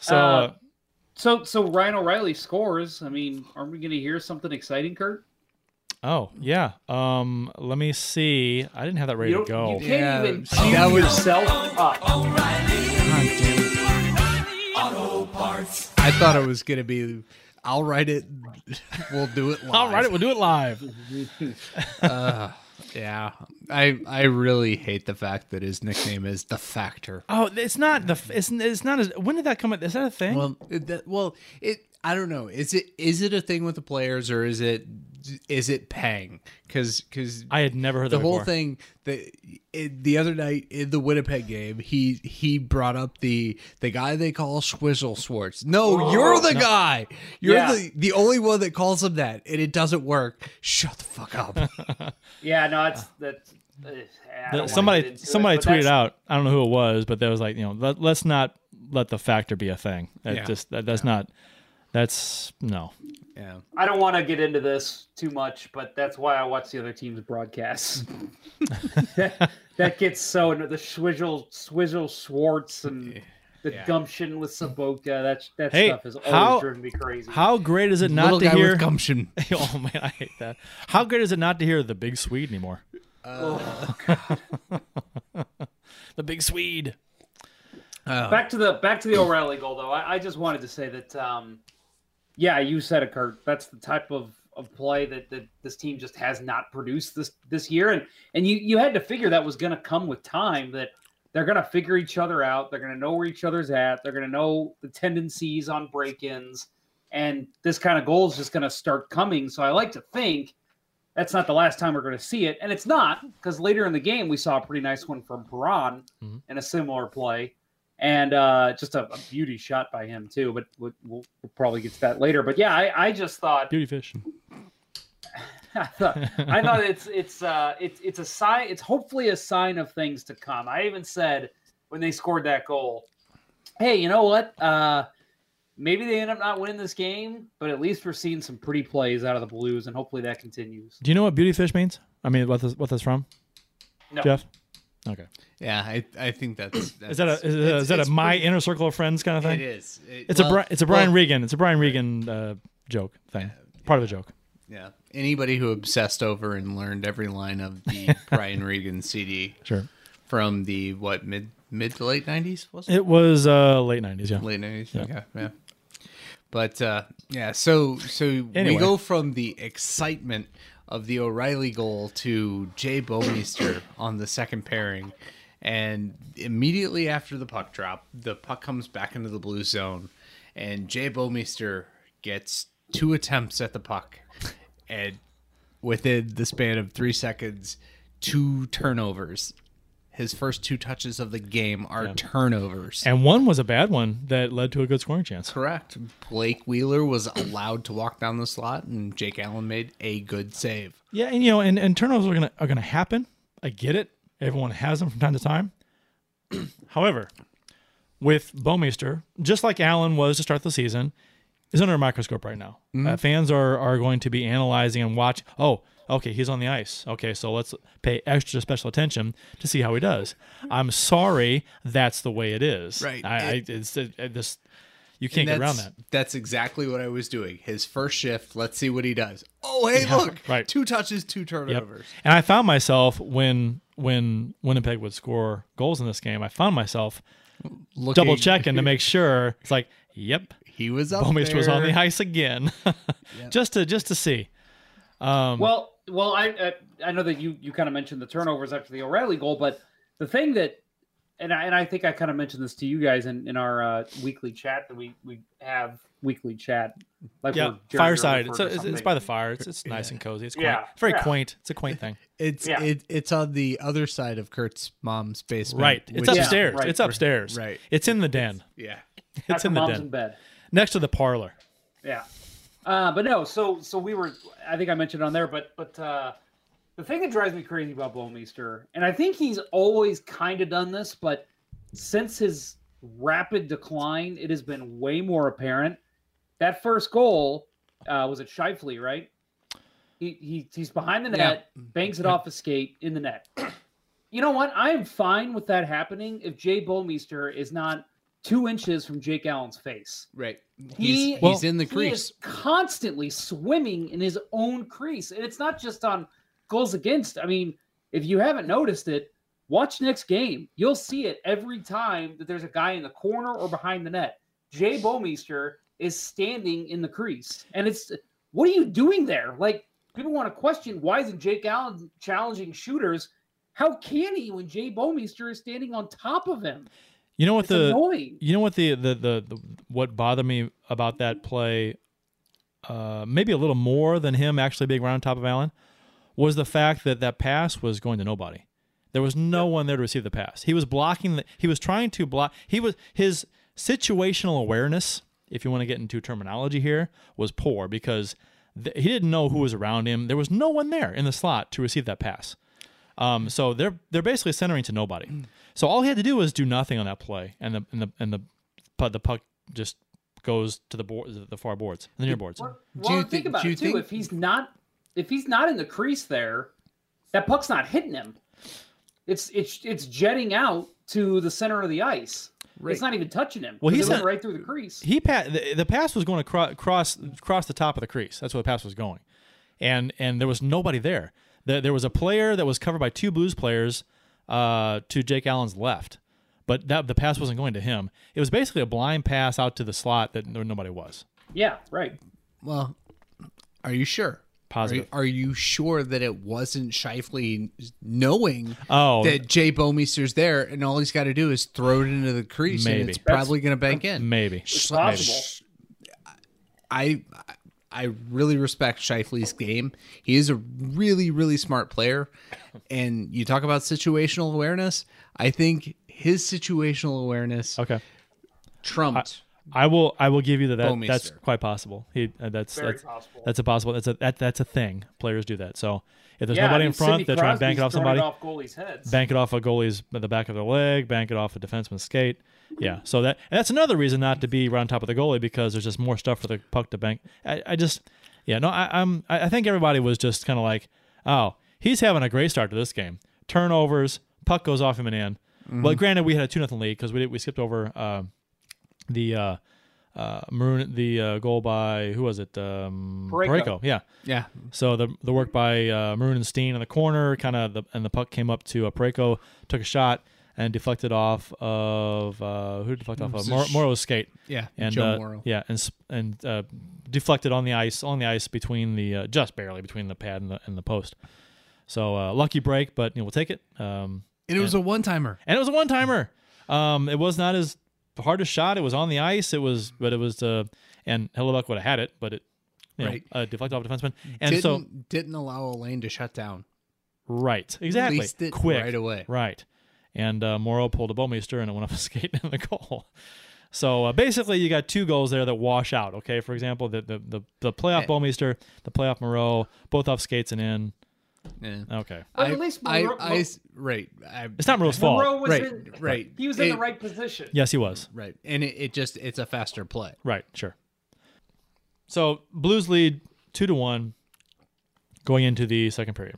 So Uh, uh, So so Ryan O'Reilly scores. I mean, are we going to hear something exciting, Kurt? Oh yeah. Um, let me see. I didn't have that ready You, to go. you can't Yeah, even see, cue that was- yourself up. I thought it was gonna be. I'll write it. We'll do it live. *laughs* I'll write it. we'll do it live. *laughs* Yeah, I I really hate the fact that his nickname is the Factor. Oh, it's not the. It's it's not as. When did that come? Is that a thing? Well, it, that, well, it. I don't know. Is it is it a thing with the players or is it is it Pang? Because because I had never heard the that whole before. thing the it, the other night in the Winnipeg game, he he brought up the the guy they call Swizzle Schwartz. No, you're the guy. You're Yeah. the the only one that calls him that, and it doesn't work. Shut the fuck up. *laughs* Yeah, no, it's that's. Uh, I don't The- wanna somebody it, somebody tweeted out. I don't know who it was, but that was like you know let, let's not let the factor be a thing. That Yeah. just that, that's not. That's no. Yeah. I don't want to get into this too much, but that's why I watch the other team's broadcasts. *laughs* that, that gets so into the Swizzle Swizzle Schwartz and the Yeah. gumption with Sobotka. That that Hey, stuff has always how- driven me crazy. How great is it not Little to guy hear? with gumption. *laughs* oh man, I hate that. How great is it not to hear the big Swede anymore? *laughs* the big Swede. back to the back to the O'Reilly goal though. I, I just wanted to say that um yeah, you said it, Kurt. That's the type of, of play that, that this team just has not produced this this year. And and you you had to figure that was gonna come with time that they're gonna figure each other out. They're gonna know where each other's at. They're gonna know the tendencies on break-ins, and this kind of goal is just gonna start coming. So I like to think that's not the last time we're going to see it, and it's not because later in the game we saw a pretty nice one from Perron Mhm. in a similar play, and uh, just a, a beauty shot by him too. But we'll, we'll, probably get to that later. But yeah, I, I just thought Beauty fish. *laughs* I thought I thought it's it's uh it's it's a sign it's hopefully a sign of things to come. I even said when they scored that goal, hey, you know what? Uh maybe they end up not winning this game, but at least we're seeing some pretty plays out of the Blues and hopefully that continues. Do you know what beauty fish means? I mean, what this, what that's from? No. Jeff? Okay. Yeah, I, I think that's, that's Is that a is, that- is that a my pretty- inner circle of friends kind of thing? It is. It- It's well, a it's a Brian well, Regan. It's a Brian Regan uh, joke thing. Part of a joke. Yeah, anybody who obsessed over and learned every line of the *laughs* Brian Regan CD Sure. from the what mid mid to late nineties was it? It was uh, late nineties. Yeah. late nineties. Okay, yeah. But uh, yeah, so so Anyway. we go from the excitement of the O'Reilly goal to Jay Bouwmeester *coughs* on the second pairing, and immediately after the puck drop, the puck comes back into the blue zone, and Jay Bouwmeester gets two attempts at the puck, and within the span of three seconds, two turnovers. His first two touches of the game are turnovers. And one was a bad one that led to a good scoring chance. Correct. Blake Wheeler was allowed to walk down the slot, and Jake Allen made a good save. Yeah, and you know, and, and turnovers are gonna are gonna happen. I get it. Everyone has them from time to time. *clears throat* However, with Bouwmeester, just like Allen was to start the season, is under a microscope right now. Uh, fans are are going to be analyzing and watch. Oh, okay, he's on the ice. Okay, so let's pay extra special attention to see how he does. I'm sorry, that's the way it is. Right. I, I it's it, it- this. You can't get around that. That's exactly what I was doing. His first shift. Let's see what he does. Oh, hey, look! right. Two touches, two Yep. turnovers. And I found myself when when Winnipeg would score goals in this game, I found myself Looking, double checking to *laughs* make sure. It's like, yep, He was up Bouwmeester was on the ice again, *laughs* just to just to see. Um, Well, well, I I, I know that you you kind of mentioned the turnovers after the O'Reilly goal, but the thing that and I, and I think I kind of mentioned this to you guys in, in our uh, weekly chat that we we have weekly chat like yeah, fireside. It's, a, it's, it's by the fire. It's it's nice and cozy. It's quaint. Yeah, very yeah. quaint. It's a quaint thing. *laughs* It's Yeah. it, it's on the other side of Kurt's mom's basement. Right. It's which- Yeah, upstairs. right. It's upstairs. Right. It's in the den. Yeah. It's After in the mom's den in bed. next to the parlor. Yeah. Uh, but no, so so we were I think I mentioned on there, but but uh the thing that drives me crazy about Bouwmeester, and I think he's always kind of done this, but since his rapid decline, it has been way more apparent. That first goal uh, was at Scheifele, right? He, he he's behind the net, bangs it off his skate in the net. *clears throat* You know what? I am fine with that happening if Jay Bouwmeester is not two inches from Jake Allen's face. Right. He- He's, Well- he's in the He crease. is constantly swimming in his own crease. And it's not just on goals against. I mean, if you haven't noticed it, watch next game. You'll see it every time that there's a guy in the corner or behind the net. Jay Bouwmeester is standing in the crease. And it's what are you doing there? Like people want to question why isn't Jake Allen challenging shooters? How can he when Jay Bouwmeester is standing on top of him? You know what It's the annoying. You know what the, the the the what bothered me about that play, uh, maybe a little more than him actually being right on top of Allen, was the fact that that pass was going to nobody. There was no one there to receive the pass. He was blocking the. He was trying to block. He was his situational awareness, if you want to get into terminology here, was poor because th- he didn't know who was around him. There was no one there in the slot to receive that pass. Um, so they're they're basically centering to nobody. So all he had to do was do nothing on that play, and the and the and the puck the puck just goes to the board the far boards, the near boards. Well, Do you think think- about do you it too. think- If he's not, if he's not in the crease there, that puck's not hitting him. It's it's it's jetting out to the center of the ice. It's not even touching him. Well, he's it went not- right through the crease. He pa- the, the pass was going to cro- cross cross the top of the crease. That's where the pass was going, and and there was nobody there. There, there was a player that was covered by two Blues players uh, to Jake Allen's left, but that the pass wasn't going to him. It was basically a blind pass out to the slot that nobody was. Yeah, right. Well, are you sure? positive. are you sure that it wasn't Scheifele knowing Oh. that Jay Bouwmeester's there and all he's got to do is throw it into the crease Maybe. and it's probably going to bank in? Maybe. It's Maybe. possible. I I really respect Scheifele's game. He is a really really smart player, and you talk about situational awareness. I think his situational awareness Okay. trumped. I will. I will give you that. that that's quite possible. He. Uh, that's Very that's possible. that's a possible. That's a that, that's a thing. Players do that. So if there's Yeah, nobody I mean, in front, Sidney they try and bank it Crosby's off throwing somebody. off goalies' heads. bank it off a goalie's the back of their leg, bank it off a defenseman's skate. Yeah, so that and that's another reason not to be right on top of the goalie because there's just more stuff for the puck to bank. I, I just, yeah, no, I, I'm, I think everybody was just kind of like, oh, he's having a great start to this game. Turnovers, puck goes off him and in. Well, granted, we had a two nothing lead because we did, we skipped over um, the uh, uh, maroon the uh, goal by who was it? Um, Parayko. Parayko, yeah. yeah, So the the work by uh, Maroon and Steen in the corner, kind of, the, and the puck came up to uh, Pareko, took a shot and deflected off of uh, who deflected off of Mor- Morrow's skate. yeah. And Joe uh, Morrow. yeah, and and uh, deflected on the ice on the ice between the uh, just barely between the pad and the and the post. So uh, lucky break, but you know we'll take it. Um, and it was a one timer. and it was a one timer. Um, it was not as hard a shot. It was on the ice. It was, but it was, uh, and Hellebuyck would have had it, but it, you know, Right. uh, deflected off a defenseman. And didn't so, didn't allow a lane to shut down. right, exactly, Released it quick, right away. right. And uh, Morrow pulled a Bouwmeester and it went off a *laughs* skate in the goal. So uh, basically, you got two goals there that wash out. Okay, for example, the the the, the playoff Hey. Bouwmeester, the playoff Morrow, both off skates and in. Yeah. Okay, But at least I, Morrow- I, right, I, it's not Morrow's fault. Monroe was right, in, right. He was in the right position. Yes, he was. right, and it, it just it's a faster play. Right, sure. So Blues lead two to one going into the second period.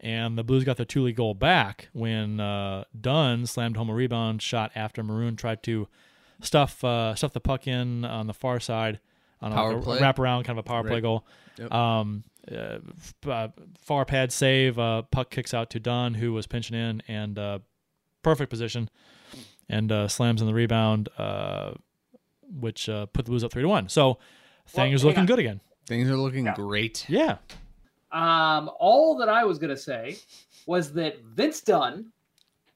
And the Blues got their two lead goal back when uh, Dunn slammed home a rebound shot after Maroon tried to stuff uh, stuff the puck in on the far side on Power a, play? wrap around kind of a power play goal. Yep. Um, uh, uh, far pad save. Uh, puck kicks out to Dunn, who was pinching in, and uh, perfect position, and uh, slams in the rebound, uh, which uh, put the Blues up three to one. So things are looking on. good again. Things are looking Yeah. great. Yeah, Um, all that I was gonna say was that Vince Dunn,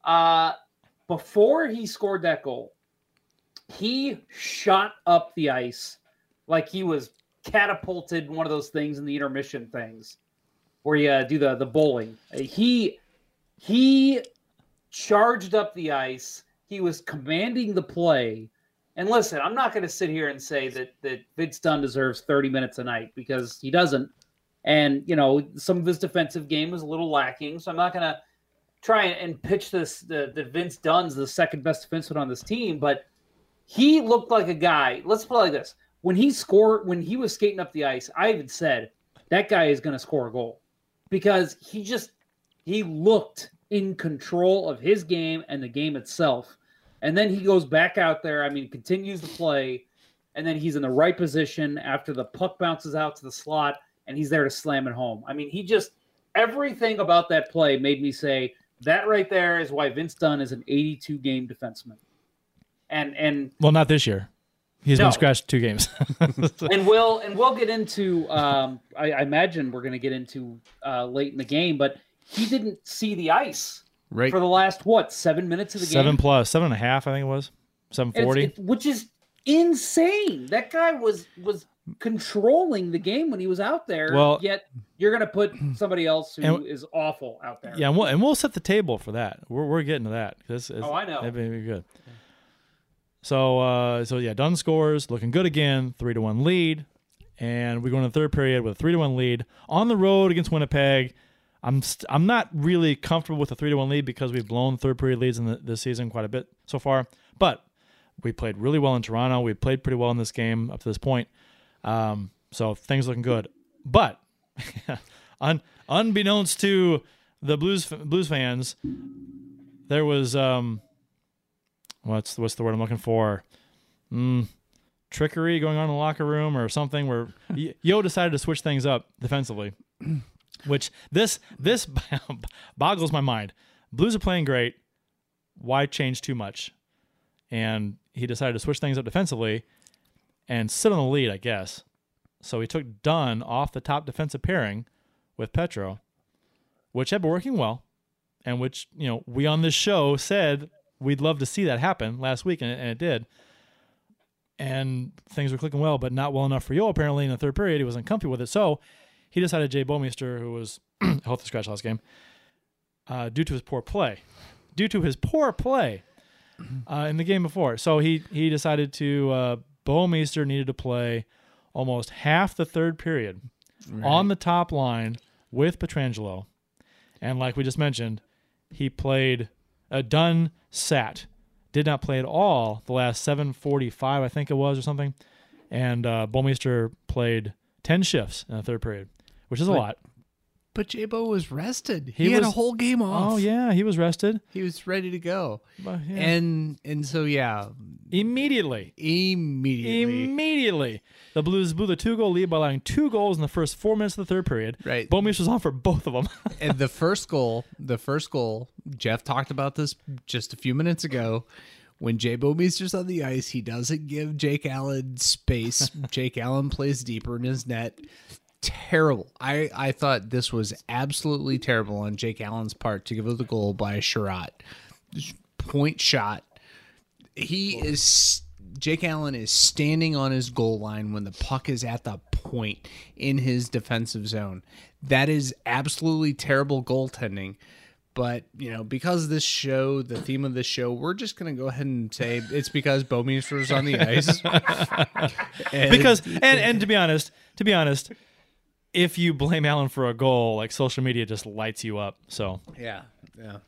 uh, before he scored that goal, he shot up the ice like he was catapulted one of those things in the intermission things where you uh, do the the bowling. He he charged up the ice. He was commanding the play. And listen, I'm not going to sit here and say that that Vince Dunn deserves 30 minutes a night because he doesn't. And you know, some of his defensive game was a little lacking. So I'm not going to try and pitch this the, the Vince Dunn's the second best defenseman on this team, but he looked like a guy. Let's put it like this: when he scored, when he was skating up the ice, I even said that guy is going to score a goal because he just he looked in control of his game and the game itself. And then he goes back out there. I mean, continues to play, and then he's in the right position after the puck bounces out to the slot, and he's there to slam it home. I mean, he just everything about that play made me say that right there is why Vince Dunn is an 82 game defenseman. And and well, not this year. He's No. been scratched two games. *laughs* and we'll and we'll get into um I, I imagine we're gonna get into uh late in the game, but he didn't see the ice Right. for the last what seven minutes of the seven game. plus, seven and a half, I think it was. Seven forty. which is insane. That guy was was controlling the game when he was out there. Well- yet you're gonna put *clears throat* somebody else who is And- awful out there. Yeah, and we'll, and we'll set the table for that. We're, we're getting to that. This is, Oh, I know. That'd be good. So uh, so yeah, Dunn scores, looking good again, three to one lead, and we go into the third period with a three to one lead on the road against Winnipeg. I'm st- I'm not really comfortable with the three to one lead because we've blown third period leads in the, this season quite a bit so far, but we played really well in Toronto. We played pretty well in this game up to this point, um, so things looking good. But *laughs* un, unbeknownst to the Blues Blues fans, there was um, what's what's the word I'm looking for? Mm, trickery going on in the locker room or something where *laughs* Yeo decided to switch things up defensively, *clears throat* which this this *laughs* boggles my mind. Blues are playing great. Why change too much? And he decided to switch things up defensively and sit on the lead, I guess. So he took Dunn off the top defensive pairing with Petro, which had been working well, and which you know we on this show said we'd love to see that happen last week, and it, and it did. And things were clicking well, but not well enough for Yeo. Apparently, in the third period, he wasn't comfy with it, so he decided Jay Bouwmeester, who was *clears throat* healthy scratch last game, uh, due to his poor play, due to his poor play uh, in the game before. So he he decided to uh, Bouwmeester needed to play almost half the third period on the top line with Pietrangelo, and like we just mentioned, he played a Dunn sat, did not play at all the last seven forty five I think it was or something, and uh, Bouwmeester played ten shifts in the third period, which is a lot. But Jabo was rested. He He, had a whole game oh, off. Oh yeah, he was rested. He was ready to go. But, yeah. And and so yeah, immediately. immediately Immediately, the Blues blew the two-goal lead by allowing two goals in the first four minutes of the third period. Right. Bouwmeester was on for both of them. *laughs* and the first goal, the first goal, Jeff talked about this just a few minutes ago. When Jay Bouwmeester's on the ice, he doesn't give Jake Allen space. *laughs* Jake Allen plays deeper in his net. Terrible. I, I thought this was absolutely terrible on Jake Allen's part to give up the goal by a Chiarot. Point shot. He is Jake Allen is standing on his goal line when the puck is at the point in his defensive zone. That is absolutely terrible goaltending. But you know, because this show, the theme of this show, we're just gonna go ahead and say it's because Bouwmeester was on the ice. *laughs* And- because and and to be honest, to be honest, if you blame Allen for a goal, like social media just lights you up. So yeah, yeah,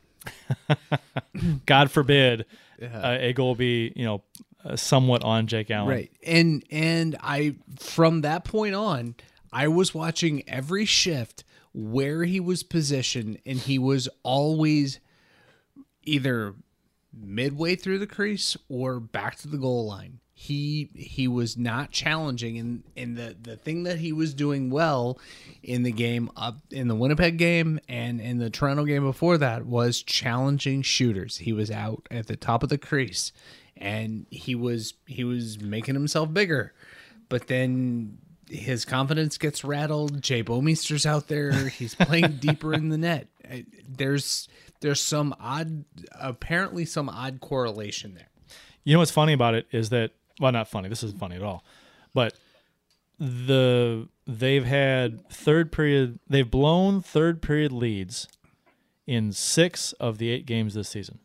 *laughs* God forbid uh, a goal be you know uh, somewhat on Jake Allen. right. And and I from that point on, I was watching every shift where he was positioned, and he was always either midway through the crease or back to the goal line. He he was not challenging and and the the thing that he was doing well in the game up in the Winnipeg game and in the Toronto game before that was challenging shooters. He was out at the top of the crease and he was he was making himself bigger. But then his confidence gets rattled. Jay Bouwmeester's out there. He's playing *laughs* deeper in the net. Uh, There's there's some odd apparently some odd correlation there. You know what's funny about it is that well, not funny. This isn't funny at all, but the they've had third period. They've blown third period leads in six of the eight games this season.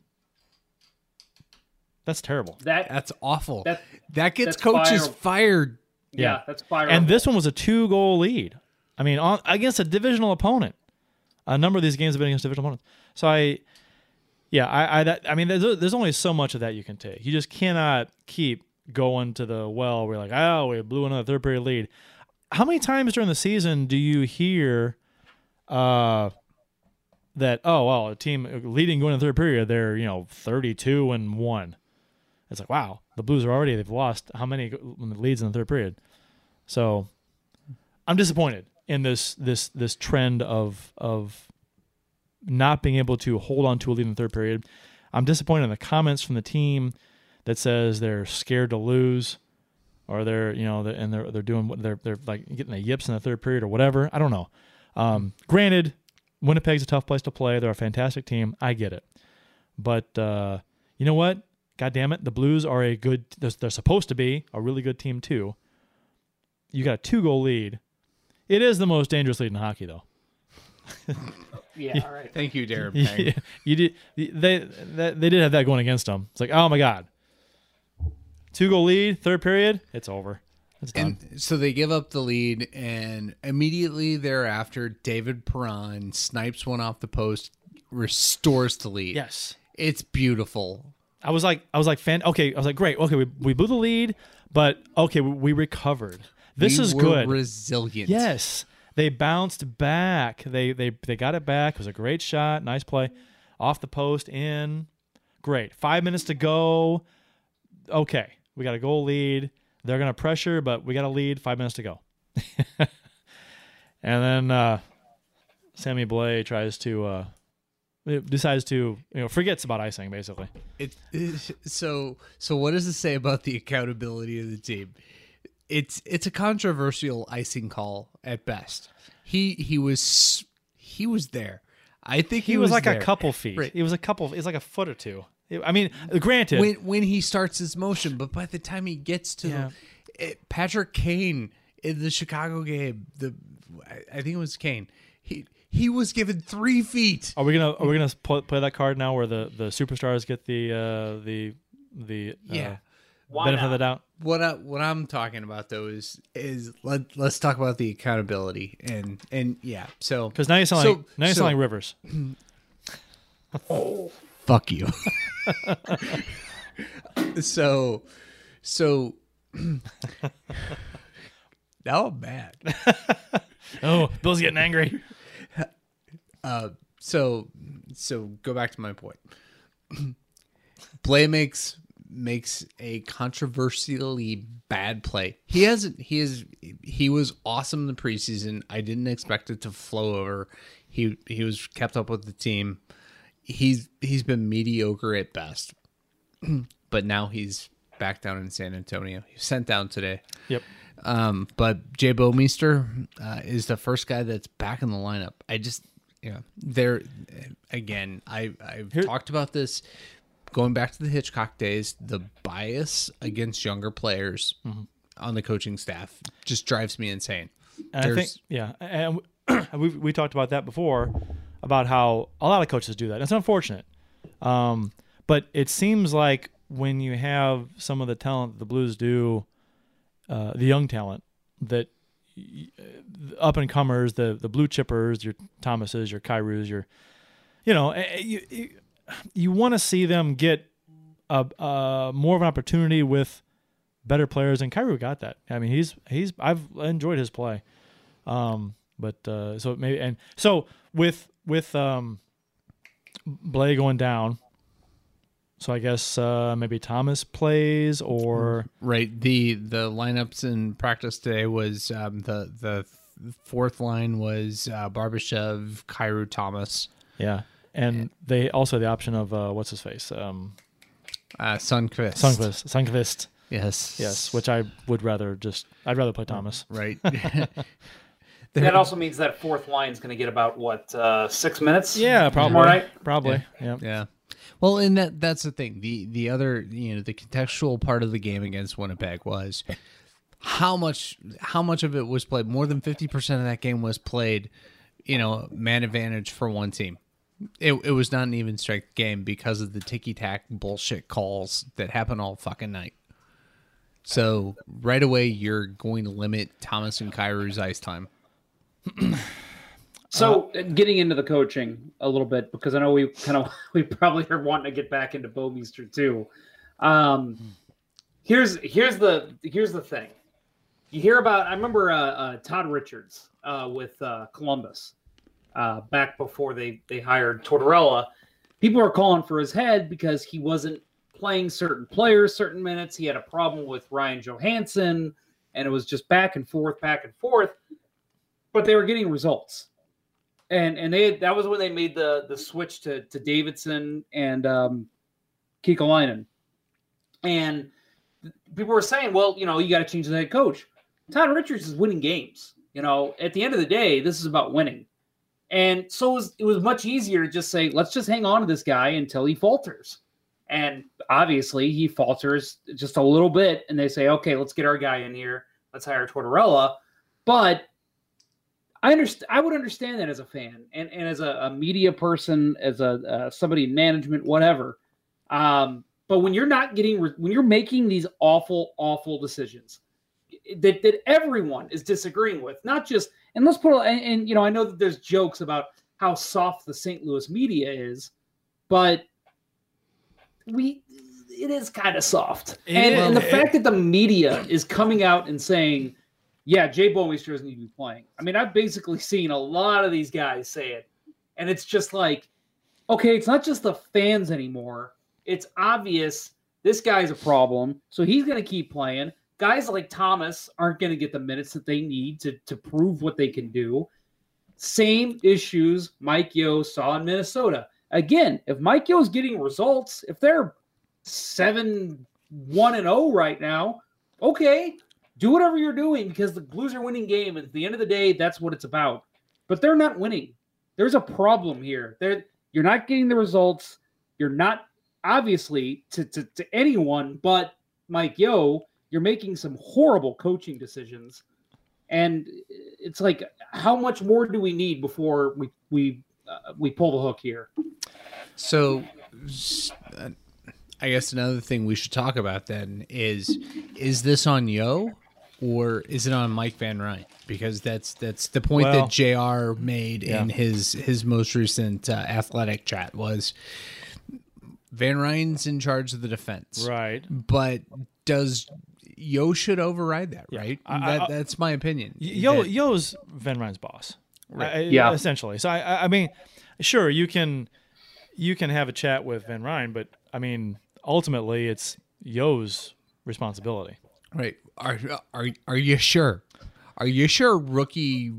That's terrible. That That's awful. That- That, gets coaches fire- fired. yeah, yeah. that's fire. And this one was a two goal lead. I mean, on against a divisional opponent. A number of these games have been against divisional opponents. So I, yeah, I, I, that, I mean, there's, there's only so much of that you can take. You just cannot keep going to the well you're like, oh, we blew another third period lead. How many times during the season do you hear, uh, that oh well, a team leading going to the third period, they're you know 32 and one. It's like wow, the Blues are already they've lost how many leads in the third period. So I'm disappointed in this this this trend of of not being able to hold on to a lead in the third period. I'm disappointed in the comments from the team that says they're scared to lose, or they're you know they're, and they're they're doing what they're they're like getting the yips in the third period or whatever. I don't know. Um, granted, Winnipeg's a tough place to play. They're a fantastic team. I get it, but uh, you know what? God damn it, the Blues are a good. They're, they're supposed to be a really good team too. You got a two goal lead. It is the most dangerous lead in hockey, though. *laughs* yeah, all right. Thank you, Darren *laughs* Yeah, you did. They, they they did have that going against them. It's like, oh my god, two goal lead, third period, it's over. It's done. And so they give up the lead, and immediately thereafter, David Perron snipes one off the post, restores the lead. yes, It's beautiful. I was like, I was like, fan. Okay, I was like, great. Okay, we we blew the lead, but okay, we, we recovered. This We is were good. Resilient. Yes, they bounced back. They they they got it back. It was a great shot, nice play, off the post, in. Great. Five minutes to go. Okay, we got a goal lead. They're gonna pressure, but we got a lead. Five minutes to go. *laughs* and then uh, Sammy Blais tries to uh, decides to you know forgets about icing basically. It, it- so so what does it say about the accountability of the team? it's it's a controversial icing call at best. He he was he was there. I think he, He was, like there. a couple feet. Right. He was a couple. It's like a foot or two. It- I mean, granted, when when he starts his motion, but by the time he gets to Yeah. it, Patrick Kane in the Chicago game, the I, I think it was Kane. He he was given three feet. are we gonna are we gonna play, play that card now, where the the superstars get the uh, the the uh, Yeah. Why benefit of the doubt? What I, what I'm talking about though is is let let's talk about the accountability and and yeah. So Because now you sound so- like now you so- sound like Rivers. *clears throat* *laughs* fuck you. *laughs* so, so now I'm mad. Oh, Bill's getting angry. *laughs* Uh, so, so go back to my point. *clears throat* Blais makes makes a controversially bad play. He hasn't. He is. He was awesome in the preseason. I didn't expect it to flow over. He he was kept up with the team. He's he's been mediocre at best. *clears throat* but now he's back down in San Antonio. He was sent down today. Yep. Um, but Jay Bouwmeester uh, is the first guy that's back in the lineup. I just, yeah, there again. I I've Here- talked about this going back to the Hitchcock days. The bias against younger players on the coaching staff just drives me insane. And I think, yeah, and we *clears throat* we talked about that before about how a lot of coaches do that. It's unfortunate, um, but it seems like when you have some of the talent the Blues do, uh, the young talent that up and comers, the the blue chippers, your Thomases, your Kyrous, your, you know, eh, eh, you you, you want to see them get a, uh more of an opportunity with better players, and Kyrou got that. I mean, he's he's I've enjoyed his play. Um, but uh, so maybe and so with with um, Blais going down. So I guess uh, maybe Thomas plays or Right. The the lineups in practice today was um, the the fourth line was uh, Barbashev, Kyrou Thomas, yeah, and they also the option of uh, what's his face um, uh, Sunquist. Sundqvist Sundqvist Yes. yes, which I would rather just I'd rather play Thomas. right. *laughs* *laughs* That also means that fourth line is going to get about what uh, six minutes. Yeah, probably All right. probably yeah. Yeah. Well, and that that's the thing. The the other, you know, the contextual part of the game against Winnipeg was how much how much of it was played. More than 50% of that game was played, you know, man advantage for one team. It it was not an even strength game because of the ticky-tack bullshit calls that happen all fucking night. So, right away you're going to limit Thomas and Kyrou's ice time. *clears throat* So uh, getting into the coaching a little bit because I know we kind of *laughs* we probably are wanting to get back into Bouwmeester too. Um, here's here's the here's the thing. You hear about I remember uh, uh, Todd Richards uh, with uh, Columbus uh, back before they they hired Tortorella. People are calling for his head because he wasn't playing certain players certain minutes. He had a problem with Ryan Johansen, and it was just back and forth, back and forth. But they were getting results and and they that was when they made the the switch to to Davidson and um Kekalainen. And people were saying, well, you know, you got to change the head coach. Todd Richards is winning games. You know, at the end of the day, this is about winning. And so it was, it was much easier to just say, let's just hang on to this guy until he falters. And obviously, he falters just a little bit, and they say, okay, let's get our guy in here. Let's hire Tortorella. But I understand. I would understand that as a fan and, and as a, a media person, as a uh, somebody in management, whatever. Um, but when you're not getting, re- when you're making these awful, awful decisions that that everyone is disagreeing with, not just and let's put and, and you know I know that there's jokes about how soft the St. Louis media is, but we it is kind of soft. And, and the fact that the media is coming out and saying yeah, Jay Bouwmeester doesn't to be playing. I mean, I've basically seen a lot of these guys say it, and it's just like, okay, it's not just the fans anymore. It's obvious this guy's a problem, so he's going to keep playing. Guys like Thomas aren't going to get the minutes that they need to to prove what they can do. Same issues Mike Yeo saw in Minnesota. Again, if Mike Yeo's getting results, if they're seven one and zero right now, okay, do whatever you're doing because the Blues are winning game. And at the end of the day, that's what it's about. But they're not winning. There's a problem here. They're, you're not getting the results. You're not obviously to, to, to anyone but Mike Yeo, you're making some horrible coaching decisions. And it's like, how much more do we need before we we uh, we pull the hook here? So, uh, I guess another thing we should talk about then is is this on Yeo or is it on Mike Van Ryn? Because that's that's the point Well, that Jr. made yeah. in his his most recent uh, athletic chat was Van Ryn's in charge of the defense, Right. But does Yeo should override that, right? I- that, I- that's my opinion. Yeo, That- Yeo's Van Ryn's boss, right? Yeah. essentially. So I, I, I mean, sure, you can, you can have a chat with Van Ryn, but I mean, ultimately, it's Yeo's responsibility. Right. Are are are you sure? Are you sure, rookie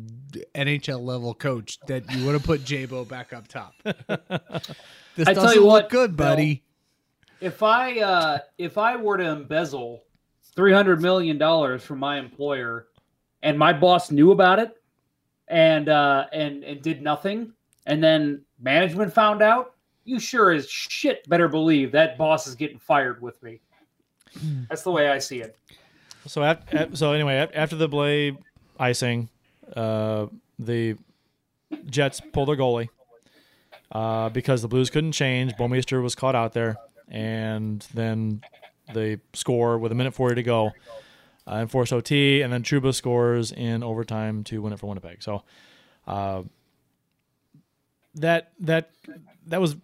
NHL level coach, that you would have put Jabo back up top? *laughs* this I doesn't tell you look what, good, Bill, buddy. If I uh, if I were to embezzle three hundred million dollars from my employer, and my boss knew about it, and uh, and and did nothing, and then management found out, you sure as shit better believe that boss is getting fired with me. That's the way I see it. So at, so anyway, af- after the Blais icing, uh, the Jets pulled their goalie uh, because the Blues couldn't change. Bouwmeester was caught out there, and then they score with a minute forty to go uh, and force OT, and then Trouba scores in overtime to win it for Winnipeg. So uh, that that that was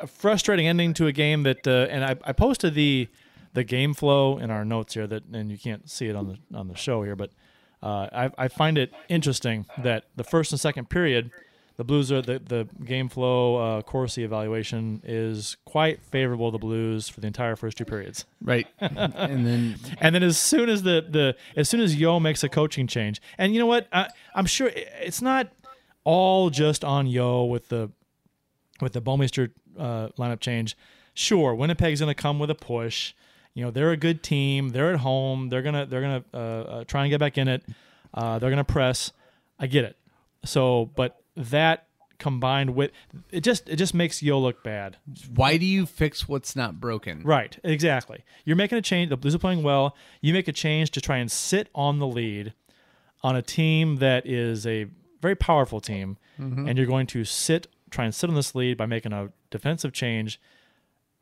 a frustrating ending to a game that, uh, and I, I posted the the game flow in our notes here that, and you can't see it on the on the show here, but uh, I, I find it interesting that the first and second period, the Blues are the the game flow uh, Corsi evaluation is quite favorable to the Blues for the entire first two periods. Right. *laughs* and then And then as soon as the, the as soon as Yeo makes a coaching change, and you know what, I, I'm sure it's not all just on Yeo with the with the Bouwmeester uh, lineup change. Sure, Winnipeg's going to come with a push. You know they're a good team. They're at home. They're gonna they're gonna uh, uh, try and get back in it. Uh, they're gonna press. I get it. So, but that combined with it just it just makes Yeo look bad. why do you fix what's not broken? Right, exactly. You're making a change. The Blues are playing well. You make a change to try and sit on the lead on a team that is a very powerful team, and you're going to sit, try and sit on this lead by making a defensive change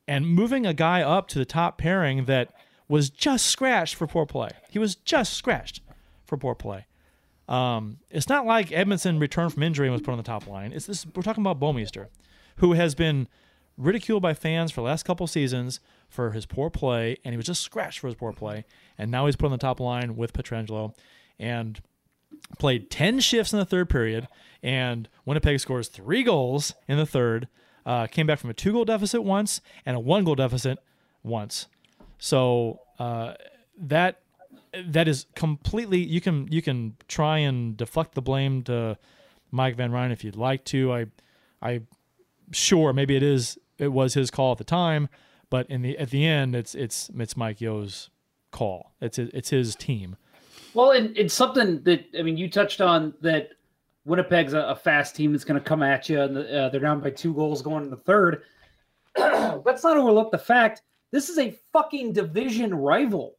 and moving a guy up to the top pairing that was just scratched for poor play. He was just scratched for poor play. Um, it's not like Edmundson returned from injury and was put on the top line. It's this. We're talking about Bouwmeester, who has been ridiculed by fans for the last couple seasons for his poor play, and he was just scratched for his poor play, and now he's put on the top line with Pietrangelo, and played 10 shifts in the third period, and Winnipeg scores three goals in the third. Uh, came back from a two goal deficit once and a one goal deficit once. So uh, that that is completely you can you can try and deflect the blame to Mike Van Ryn if you'd like to. I I sure maybe it is it was his call at the time, but in the at the end it's it's it's Mike Yeo's call. It's it's his team. Well, and it's something that I mean, you touched on that Winnipeg's a, a fast team that's going to come at you, and uh, they're down by two goals going in the third. *clears throat* Let's not overlook the fact this is a fucking division rival.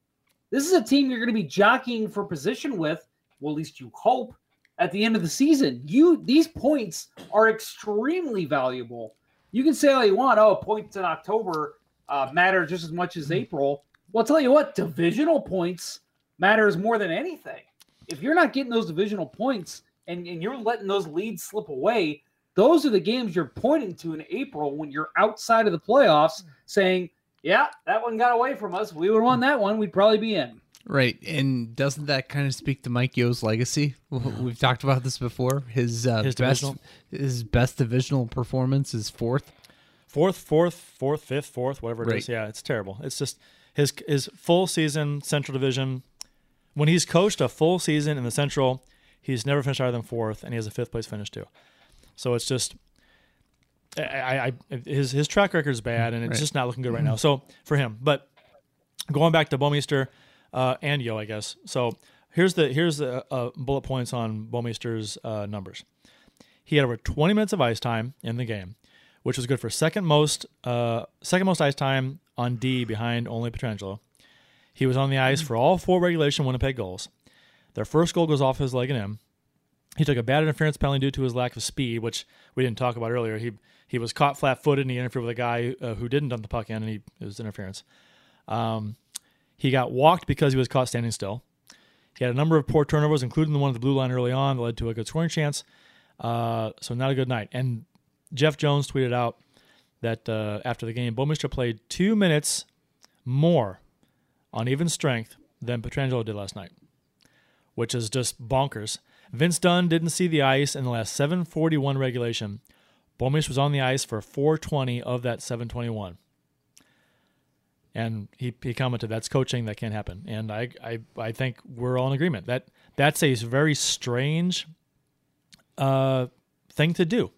This is a team you're going to be jockeying for position with. Well, at least you hope at the end of the season. You these points are extremely valuable. You can say all you want. Oh, points in October uh, matter just as much as April. Well, I'll tell you what, divisional points matters more than anything. If you're not getting those divisional points and, and you're letting those leads slip away, those are the games you're pointing to in April when you're outside of the playoffs saying, yeah, that one got away from us. We would have won that one. We'd probably be in. Right. And doesn't that kind of speak to Mike Yeo's legacy? We've talked about this before. His uh, His best divisional- his best divisional performance is fourth. fourth, fourth, fourth, fifth, fourth, whatever it is. Right. Yeah, it's terrible. It's just his his full season Central Division. When he's coached a full season in the Central, he's never finished higher than fourth, and he has a fifth place finish too. So it's just, I, I, I his his track record is bad, and it's Right. just not looking good right now. So for him, but going back to Bouwmeester, uh, and Yeo, I guess. So here's the here's the uh, bullet points on Bouwmeester's uh, numbers. He had over 20 minutes of ice time in the game, which was good for second most uh, second most ice time on D behind only Pietrangelo. He was on the ice for all four regulation Winnipeg goals. Their first goal goes off his leg and in. He took a bad interference penalty due to his lack of speed, which we didn't talk about earlier. He he was caught flat-footed and he interfered with a guy uh, who didn't dump the puck in, and he it was interference. Um, he got walked because he was caught standing still. He had a number of poor turnovers, including the one at the blue line early on that led to a good scoring chance. Uh, so not a good night. And Jeff Jones tweeted out that uh, after the game, Bouwmeester played two minutes more on even strength than Pietrangelo did last night, which is just bonkers. Vince Dunn didn't see the ice in the last 741 regulation. Bouwmeester was on the ice for 420 of that 721. And he, he commented, "That's coaching. That can't happen." And I, I I think we're all in agreement that that's a very strange uh, thing to do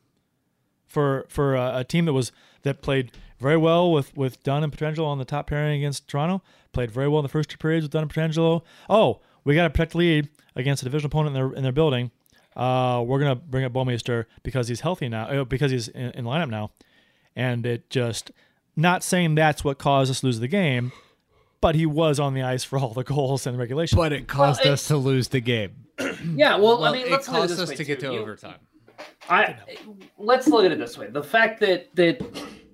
for for a, a team that was that played very well with with Dunn and Pietrangelo on the top pairing against Toronto. Played very well in the first two periods with Dunn and Pietrangelo. Oh, we got to protect the lead against a division opponent in their in their building. Uh, we're gonna bring up Bouwmeester because he's healthy now, uh, because he's in, in lineup now, and it just not saying that's what caused us to lose the game, but he was on the ice for all the goals and regulation. But it caused Well, it- us to lose the game. *clears throat* Yeah, well, Well, I mean, it let's it caused us way, to get to You- overtime. I let's look at it this way: the fact that that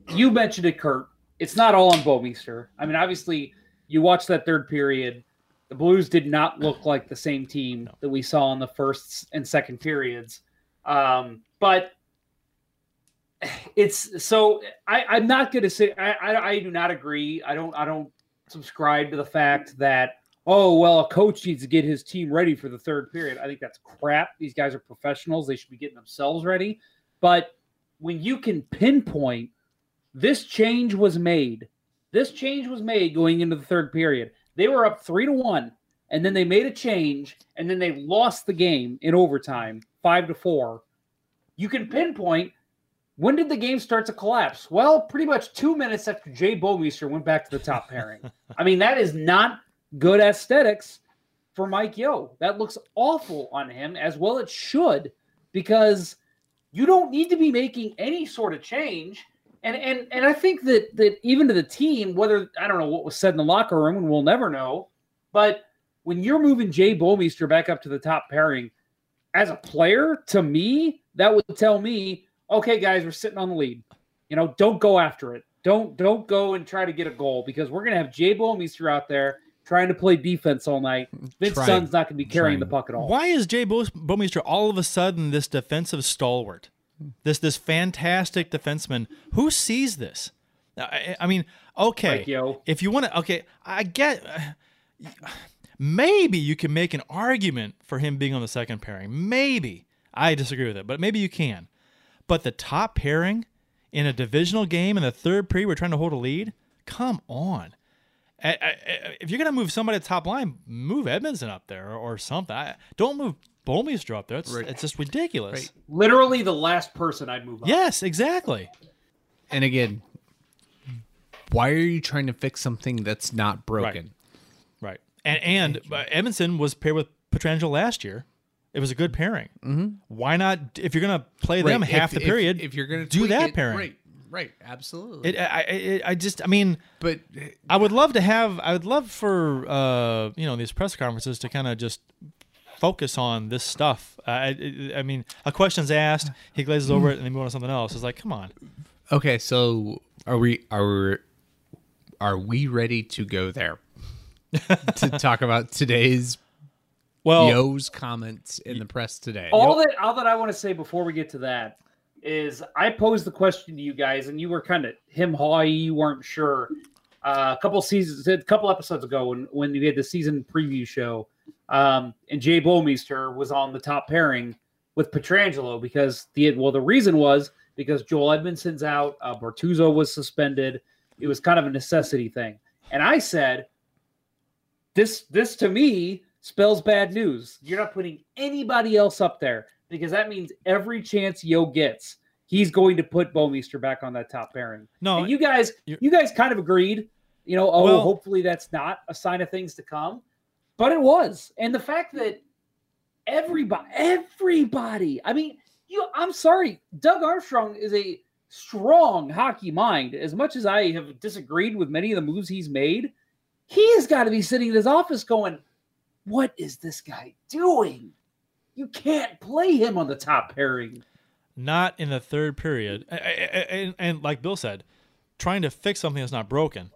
you mentioned it, Kurt. It's not all on Bouwmeester. I mean, obviously, you watched that third period. The Blues did not look like the same team that we saw in the first and second periods. Um, but it's so I, I'm not going to say I, I I do not agree. I don't I don't subscribe to the fact that oh well a coach needs to get his team ready for the third period. I think that's crap. These guys are professionals. They should be getting themselves ready. But when you can pinpoint this change was made, this change was made going into the third period. They were up three to one, and then they made a change, and then they lost the game in overtime, five to four. You can pinpoint when did the game start to collapse? Well, pretty much two minutes after Jay Bouwmeester went back to the top pairing. *laughs* I mean, that is not good aesthetics for Mike Yeo. That looks awful on him, as well it should, because you don't need to be making any sort of change. And and and I think that that even to the team, whether I don't know what was said in the locker room, and we'll never know, but when you're moving Jay Bouwmeester back up to the top pairing, as a player, to me, that would tell me, okay, guys, we're sitting on the lead. You know, don't go after it. Don't don't go and try to get a goal because we're gonna have Jay Bouwmeester out there trying to play defense all night. Mm, Vince Trying. Dunn's not gonna be carrying Trying. the puck at all. Why is Jay Bo- Bouwmeester all of a sudden this defensive stalwart? This this fantastic defenseman. Who sees this? I, I mean, okay, Mike Yeo. if you want to, okay, I get. Maybe you can make an argument for him being on the second pairing. Maybe I disagree with it, but maybe you can. But the top pairing in a divisional game in the third period, we're trying to hold a lead. Come on. I- I- I- if you're gonna move somebody at top line, move Edmundson up there or, or something. I, don't move Bouwmeester up there. It's, it's just ridiculous. Right. Literally the last person I'd move on. Yes, exactly. And again, why are you trying to fix something that's not broken? Right. And and uh, Edmundson was paired with Pietrangelo last year. It was a good pairing. Mm-hmm. Why not? If you're gonna play them Right, half if- the period, if, if you're going to do that pairing. right? Right, absolutely. It, I, I, I just, I mean, but I would love to have, I would love for, uh, you know, these press conferences to kind of just focus on this stuff. Uh, I, I mean, a question's asked, he glazes over it, and they move on to something else. It's like, come on. okay, so are we are are we ready to go there *laughs* to talk about today's Well, Yeo's comments in the press today? All that all that I want to say before we get to that is I posed the question to you guys, and you were kind of him hawy. You weren't sure. Uh, a couple seasons, a couple episodes ago, when when we had the season preview show, um, and Jay Bouwmeester was on the top pairing with Pietrangelo because the well the reason was because Joel Edmundson's out, uh, Bortuzzo was suspended. It was kind of a necessity thing, and I said this this to me spells bad news. You're not putting anybody else up there because that means every chance Yeo gets, he's going to put Bouwmeester back on that top pairing. No, and you guys, you're- guys kind of agreed. You know, oh, Well- hopefully that's not a sign of things to come. but it was, and the fact that everybody, everybody, I mean, you, I'm sorry, Doug Armstrong is a strong hockey mind. As much as I have disagreed with many of the moves he's made, he has got to be sitting in his office going, "What is this guy doing? You can't play him on the top pairing." Not in the third period. A- a- a- And, and like Bill said, trying to fix something that's not broken.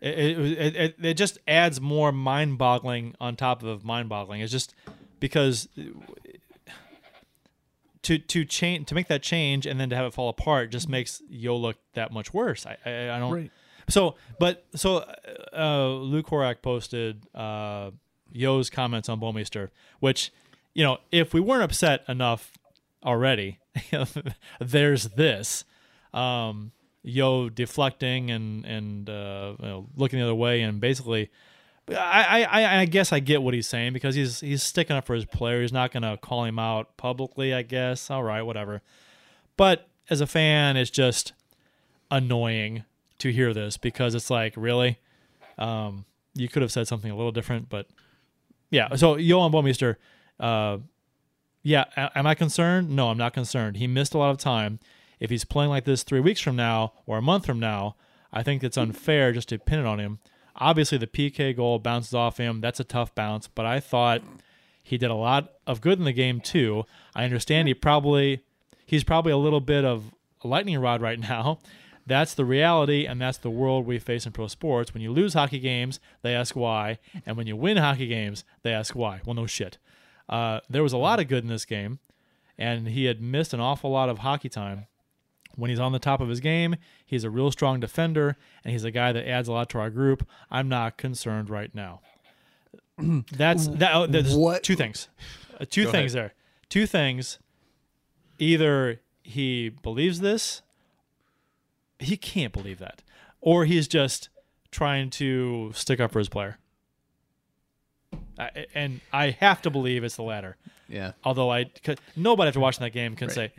It, it, it, it just adds more mind boggling on top of mind boggling. It's just because to to change to make that change and then to have it fall apart just makes Yeo look that much worse. I I, I don't. Right. So, but so uh, Lou Korac posted uh, Yeo's comments on Bouwmeester, which you know, if we weren't upset enough already, *laughs* there's this. Um, Yeo deflecting and and uh, you know, looking the other way and basically, I, I I guess I get what he's saying because he's he's sticking up for his player. He's not gonna call him out publicly. I guess. All right, whatever. But as a fan, it's just annoying to hear this because it's like really, um, you could have said something a little different. But yeah, so Yeo Johan Bouwmeester, uh, yeah, am I concerned? No, I'm not concerned. He missed a lot of time. If he's playing like this three weeks from now or a month from now, I think it's unfair just to pin it on him. Obviously, the PK goal bounces off him. That's a tough bounce, but I thought he did a lot of good in the game too. I understand he probably he's probably a little bit of a lightning rod right *laughs* now. That's the reality, and that's the world we face in pro sports. When you lose hockey games, they ask why, and when you win hockey games, they ask why. Well, no shit. Uh, there was a lot of good in this game, and he had missed an awful lot of hockey time. When he's on the top of his game, he's a real strong defender, and he's a guy that adds a lot to our group. I'm not concerned right now. *clears throat* That's that. oh, There's What- two things. Uh, two Go things there. Two things. Either he believes this, he can't believe that, or he's just trying to stick up for his player. I, and I have to believe it's the latter. Yeah. Although I, nobody after watching that game can say,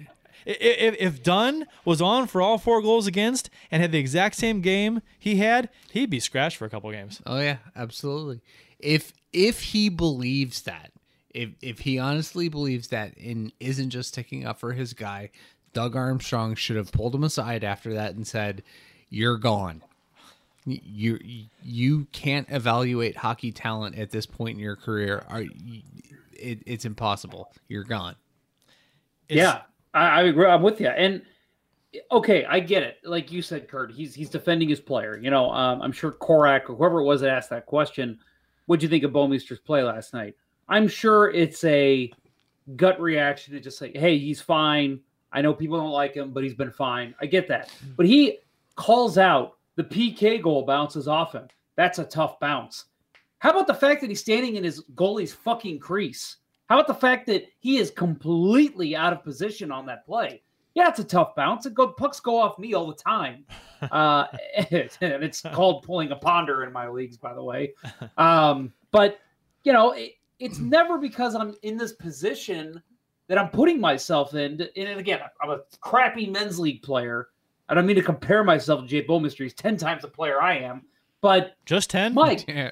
if, if Dunn was on for all four goals against and had the exact same game he had, he'd be scratched for a couple games. Oh yeah, absolutely. If if he believes that, if if he honestly believes that and isn't just sticking up for his guy, Doug Armstrong should have pulled him aside after that and said, "You're gone. You you can't evaluate hockey talent at this point in your career. Are it, it's impossible. You're gone." It's- yeah, I, I agree. I'm with you. And okay, I get it. Like you said, Kurt, he's he's defending his player. You know, um, I'm sure Korac or whoever it was that asked that question. What'd you think of Bouwmeester's play last night? I'm sure it's a gut reaction to just say, "Hey, he's fine." I know people don't like him, but he's been fine. I get that. But he calls out the PK goal bounces off him. That's a tough bounce. How about the fact that he's standing in his goalie's fucking crease? How about the fact that he is completely out of position on that play? Yeah, it's a tough bounce. It go, pucks go off me all the time. *laughs* Uh, *laughs* and it's called pulling a ponder in my leagues, by the way. *laughs* Um, but, you know, it, it's never because I'm in this position that I'm putting myself in. And again, I'm a crappy men's league player. I don't mean to compare myself to Jay Bouwmeester. He's 10 times the player I am. But Just 10? Mike, Yeah.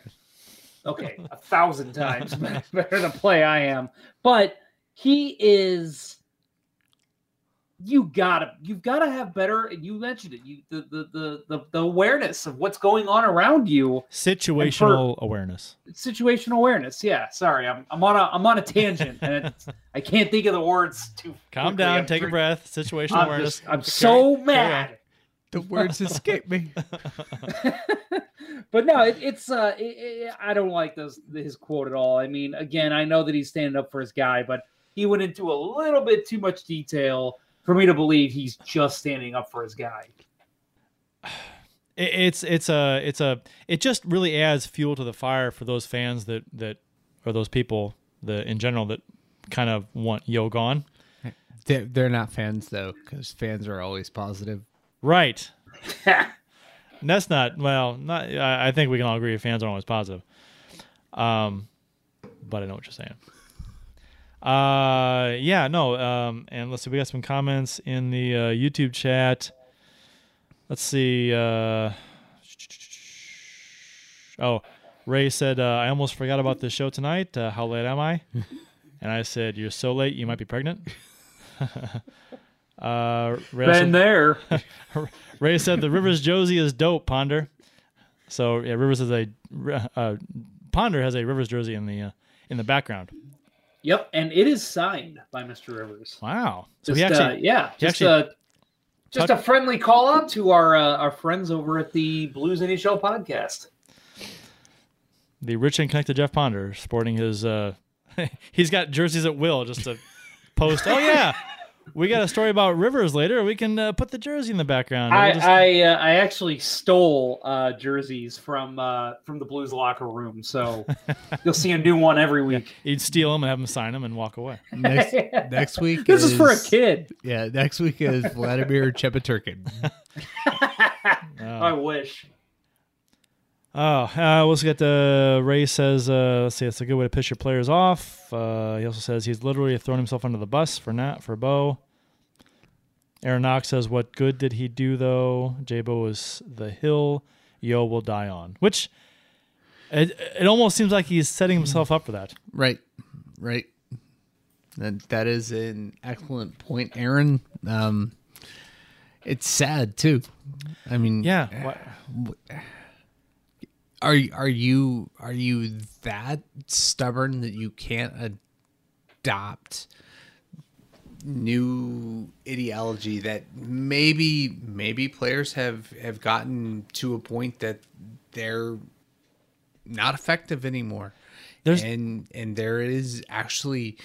okay, a thousand times *laughs* better than the play I am. But he is. You gotta, you've gotta have better. And you mentioned it. You the the the the, the awareness of what's going on around you. Situational awareness. Situational awareness. Yeah. Sorry, I'm I'm on a I'm on a tangent, and it's, *laughs* I can't think of the words too. Calm quickly. down, I'm take a breath. Situational I'm, awareness. just, I'm Carry- so mad. The words escape me. *laughs* *laughs* but no, it, it's uh, it, it- I don't like those his quote at all. I mean, again, I know that he's standing up for his guy, but he went into a little bit too much detail for me to believe he's just standing up for his guy. It's it's a it's a it just really adds fuel to the fire for those fans that that or those people that in general that kind of want Yeo gone. They're, they're not fans though, because fans are always positive. Right. *laughs* That's not well. Not. I, I think we can all agree fans aren't always positive. Um, but I know what you're saying. Uh, yeah, no. Um, and let's see. We got some comments in the uh, YouTube chat. Let's see. Uh, oh, Ray said, uh, "I almost forgot about this show tonight. Uh, how late am I?" *laughs* and I said, "You're so late, you might be pregnant." *laughs* uh, Ray, also- Been there. *laughs* Ray said, "The Rivers Josie is dope, Ponder." So yeah, Rivers is a uh, Ponder has a Rivers jersey in the uh, in the background. Yep, and it is signed by Mr. Rivers. Wow. So Just, he uh, actually yeah, just actually a just touch- a friendly call out to our uh, our friends over at the Blues NHL podcast. the rich and connected Jeff Ponder sporting his uh *laughs* he's got jerseys at will just to post oh yeah we got a story about rivers later we can uh, put the jersey in the background I We'll just- I, uh, I actually stole uh, jerseys from uh, from the Blues locker room, so *laughs* you'll see a new one every week. he'd steal them and have them sign them and walk away Next *laughs* next week. This is for a kid. Yeah, next week is *laughs* Vladimir Chepaturkin. I wish. Oh uh let's get the ray says uh let's see it's a good way to piss your players off uh he also says he's literally thrown himself under the bus for nat for bo aaron knox says what good did he do though j-bo is the hill Yeo will die on which it, it almost seems like he's setting himself up for that Right, right. That that is an excellent point, Aaron. Um, it's sad too. I mean, Yeah. Why- Are are you are you that stubborn that you can't adopt new ideology that maybe maybe players have have gotten to a point that they're not effective anymore. There's- and and there is actually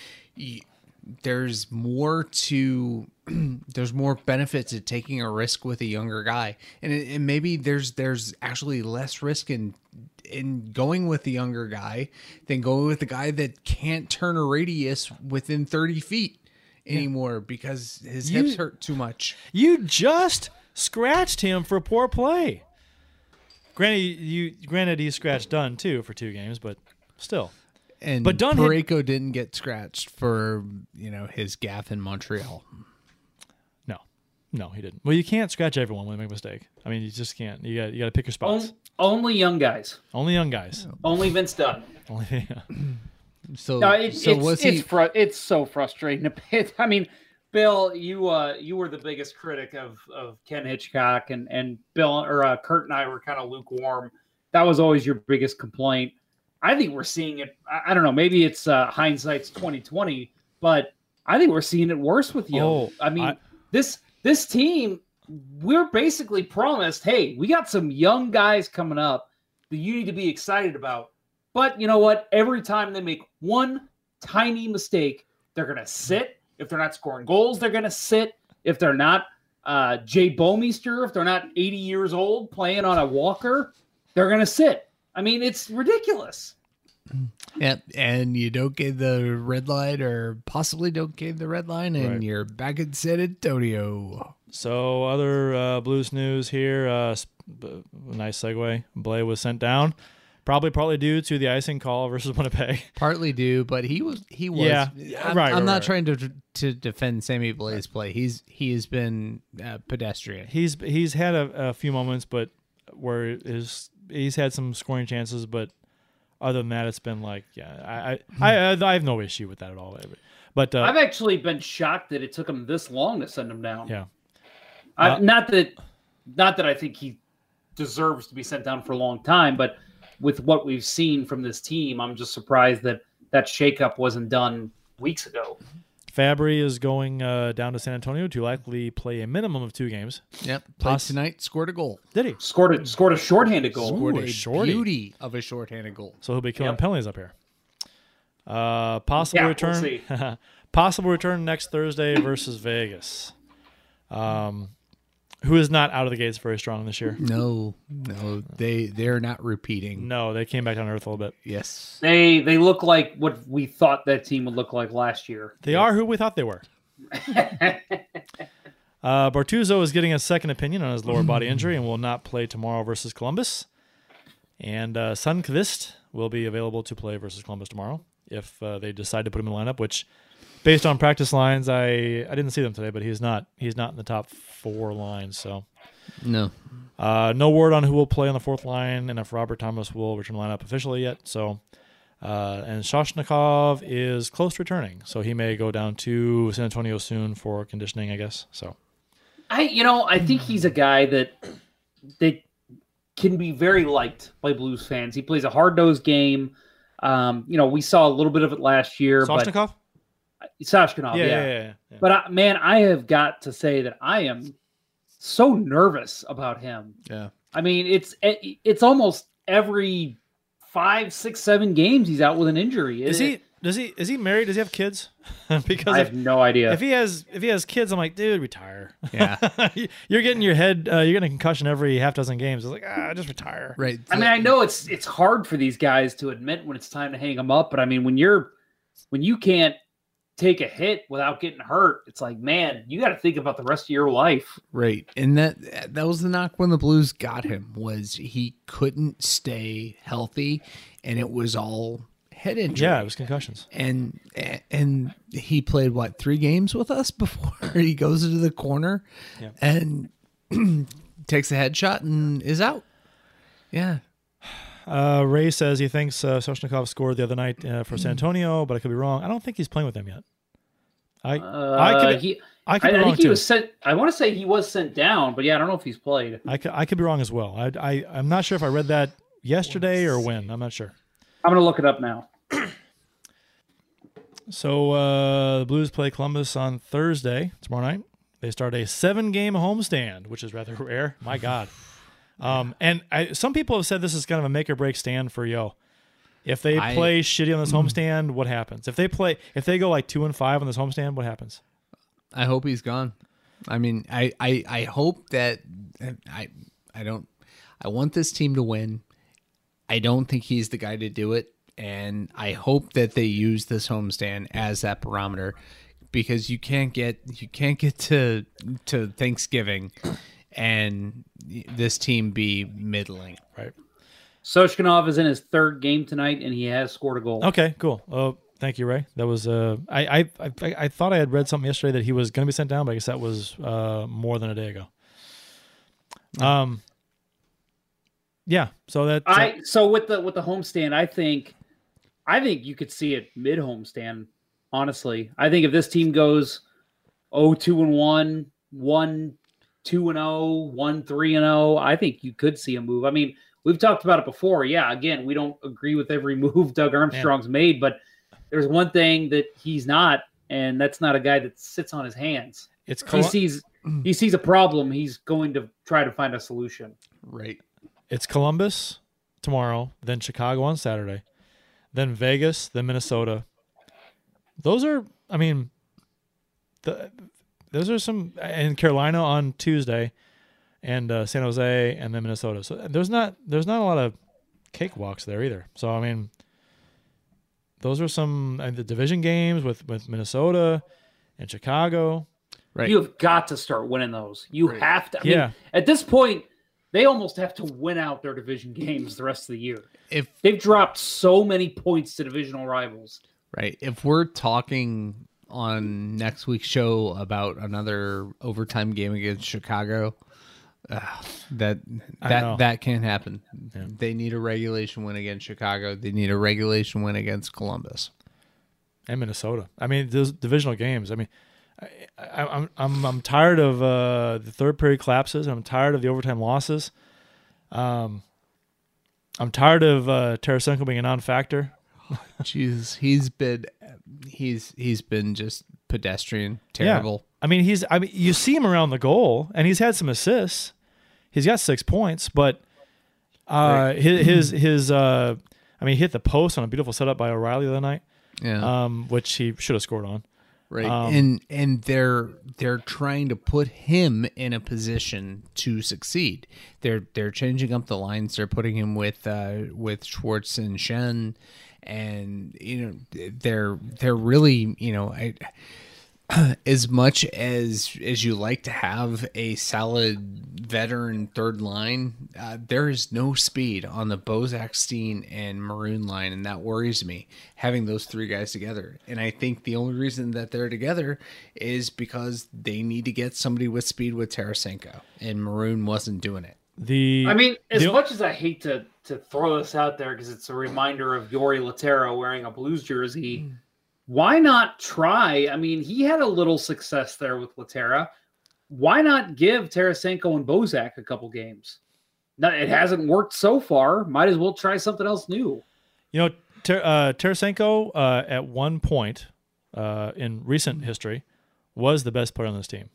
there's more to *clears throat* there's more benefit to taking a risk with a younger guy and, it- and maybe there's there's actually less risk in in going with the younger guy than going with the guy that can't turn a radius within 30 feet anymore because his You- hips hurt too much You just scratched him for poor play. Granted, you granted he scratched Dunn too for two games, but still. And But but Dunn hit- Parayko didn't get scratched for you know his gaff in Montreal No, no, he didn't. Well, you can't scratch everyone when they make a mistake. I mean, you just can't. You got you got to pick your spots. On- only young guys. Only young guys. Only Vince Dunn. *laughs* Only. so No, it, so it's was it's he fru- it's so frustrating. *laughs* It, I mean, Bill, you uh you were the biggest critic of of Ken Hitchcock, and and Bill or uh, Kurt and I were kind of lukewarm. That was always your biggest complaint. I think we're seeing it. I, I don't know. Maybe it's uh, hindsight's twenty twenty, but I think we're seeing it worse with you. Oh, I mean, I- this this team, we're basically promised, hey, we got some young guys coming up that you need to be excited about. But you know what? Every time they make one tiny mistake, they're gonna sit. If they're not scoring goals, they're gonna sit. If they're not uh, Jay Bouwmeester, if they're not 80 years old playing on a walker, they're gonna sit. I mean, it's ridiculous. Yeah, and you don't get the red line, or possibly don't get the red line, and Right. you're back in San Antonio. So other uh, Blues news here. Uh, s- b- nice segue. Blais was sent down, probably partly due to the icing call versus *laughs* Winnipeg. Partly due, but he was he was. Yeah, I'm, right, I'm right, not right. trying to to defend Sammy Blais play. He's he has been uh, pedestrian. He's he's had a, a few moments, but where his he's had some scoring chances, but other than that, it's been like yeah, I I, I, I have no issue with that at all. But uh, I've actually been shocked that it took him this long to send him down. yeah, I, Uh, not that, not that I think he deserves to be sent down for a long time, but with what we've seen from this team, I'm just surprised that that shakeup wasn't done weeks ago. Fabbri is going uh, down to San Antonio to likely play a minimum of two games. Yep, played Poss- tonight, scored a goal, Did he? Scored a scored a shorthanded goal. scored Ooh, a a shorty. beauty of a shorthanded goal. So he'll be killing Yep. penalties up here. Uh, possible Yeah, we'll return. see. *laughs* possible return next Thursday versus Vegas. Um, who is not out of the gates very strong this year? No, no, they they're not repeating. No, they came back down to earth a little bit. Yes, They they look like what we thought that team would look like last year. They are who we thought they were. *laughs* Uh, Bortuzzo is getting a second opinion on his lower body injury and will not play tomorrow versus Columbus. And uh, Sundqvist will be available to play versus Columbus tomorrow if uh, they decide to put him in the lineup. Which, based on practice lines, I I didn't see them today, but he's not he's not in the top four lines. So No. Uh, no word on who will play on the fourth line and if Robert Thomas will return the lineup officially yet. So, uh, and Soshnikov is close to returning, so he may go down to San Antonio soon for conditioning, I guess. So, I you know I think he's a guy that that can be very liked by Blues fans. He plays a hard nosed game. Um, you know, we saw a little bit of it last year, Soshnikov? but Soshnikov, yeah, yeah. yeah, yeah, yeah. But I, man, I have got to say that I am so nervous about him. Yeah. I mean, it's it- it's almost every five, six, seven games he's out with an injury. Is It- he? Does he? Is he married? Does he have kids? *laughs* because I if, have no idea. if he has, if he has kids, I'm like, dude, retire. Yeah. *laughs* you're getting your head, uh, you're getting a concussion every half dozen games. It's like, ah, just retire. Right. I mean, I know it's it's hard for these guys to admit when it's time to hang them up, but I mean, when you're when you can't take a hit without getting hurt, it's like, man, you got to think about the rest of your life. Right. And that that was the knock when the Blues got him was he couldn't stay healthy and it was all head injury. Yeah, it was concussions. and and he played what three games with us *laughs* before he goes into the corner Yeah. and *clears throat* takes a headshot and is out. Yeah, Uh, Ray says he thinks uh, Soshnikov scored the other night uh, for San Hmm. Antonio, but I could be wrong. I don't think he's playing with them yet. I Uh, I could he, I I, be I wrong think he too. was sent. I want to say he was sent down, but yeah, I don't know if he's played. I could I could be wrong as well. I I I'm not sure if I read that yesterday or when. I'm not sure. I'm gonna look it up now. *clears throat* So uh, the Blues play Columbus on Thursday tomorrow night. They start a seven-game homestand, which is rather *laughs* rare. My God. Um, and I, some people have said this is kind of a make or break stand for Yeo. If they I- play shitty on this *clears throat* homestand, what happens? If they play, if they go like two and five on this homestand, what happens? I hope he's gone. I mean, I I, I hope that I I don't I want this team to win. I don't think he's the guy to do it, and I hope that they use this homestand as that barometer because you can't get you can't get to to Thanksgiving and this team be middling. Right. Soshnikov is in his third game tonight, and he has scored a goal. Okay. Cool. Uh, thank you, Ray. That was uh, I, I I I thought I had read something yesterday that he was going to be sent down, but I guess that was uh more than a day ago. Um. Yeah. So that I so with the with the homestand, I think I think you could see it mid homestand. Honestly, I think if this team goes 0 2 and 1, 1 2 and 0, 1 3 and 0, I think you could see a move. I mean, we've talked about it before. Yeah, again, we don't agree with every *laughs* move Doug Armstrong's made, but there's one thing that he's not, and that's not a guy that sits on his hands. it's He sees *clears throat* he sees a problem, he's going to try to find a solution. Right. It's Columbus tomorrow, then Chicago on Saturday, then Vegas, then Minnesota. Those are, I mean, the those are some, in Carolina on Tuesday, and uh, San Jose, and then Minnesota. So there's not there's not a lot of cakewalks there either. So I mean, those are some and the division games with with Minnesota and Chicago. Right. You have got to start winning those. You have to. I mean, Yeah. At this point, they almost have to win out their division games the rest of the year. if They've dropped so many points to divisional rivals. Right. If we're talking on next week's show about another overtime game against Chicago, uh, that that that can't happen. They need a regulation win against Chicago. They need a regulation win against Columbus. and Minnesota. I mean, those divisional games. I mean, I, I, I'm I'm I'm tired of uh, the third period collapses. I'm tired of the overtime losses. Um, I'm tired of uh, Tarasenko being a non-factor. *laughs* Jeez, he's been he's he's been just pedestrian, terrible. I mean, he's. I mean, you see him around the goal, and he's had some assists. He's got six points, but uh, his his his. Uh, I mean, he hit the post on a beautiful setup by O'Reilly the other night, Yeah. um, which he should have scored on. Right. Um, and and they're they're trying to put him in a position to succeed. They're they're changing up the lines. They're putting him with uh with Schwartz and Schenn and you know they're they're really, you know, I *clears throat* as much as as you like to have a solid veteran third line, uh, there is no speed on the Bozak, Steen, and Maroon line, and that worries me. Having those three guys together, and I think the only reason that they're together is because they need to get somebody with speed with Tarasenko, and Maroon wasn't doing it. The I mean, as the- much as I hate to to throw this out there because it's a reminder of Jori Lehtera wearing a Blues jersey, why not try? I mean, he had a little success there with Lehtera. Why not give Tarasenko and Bozak a couple games? No, it hasn't worked so far. Might as well try something else new. You know, Ter- uh, Tarasenko uh, at one point uh, in recent history was the best player on this team.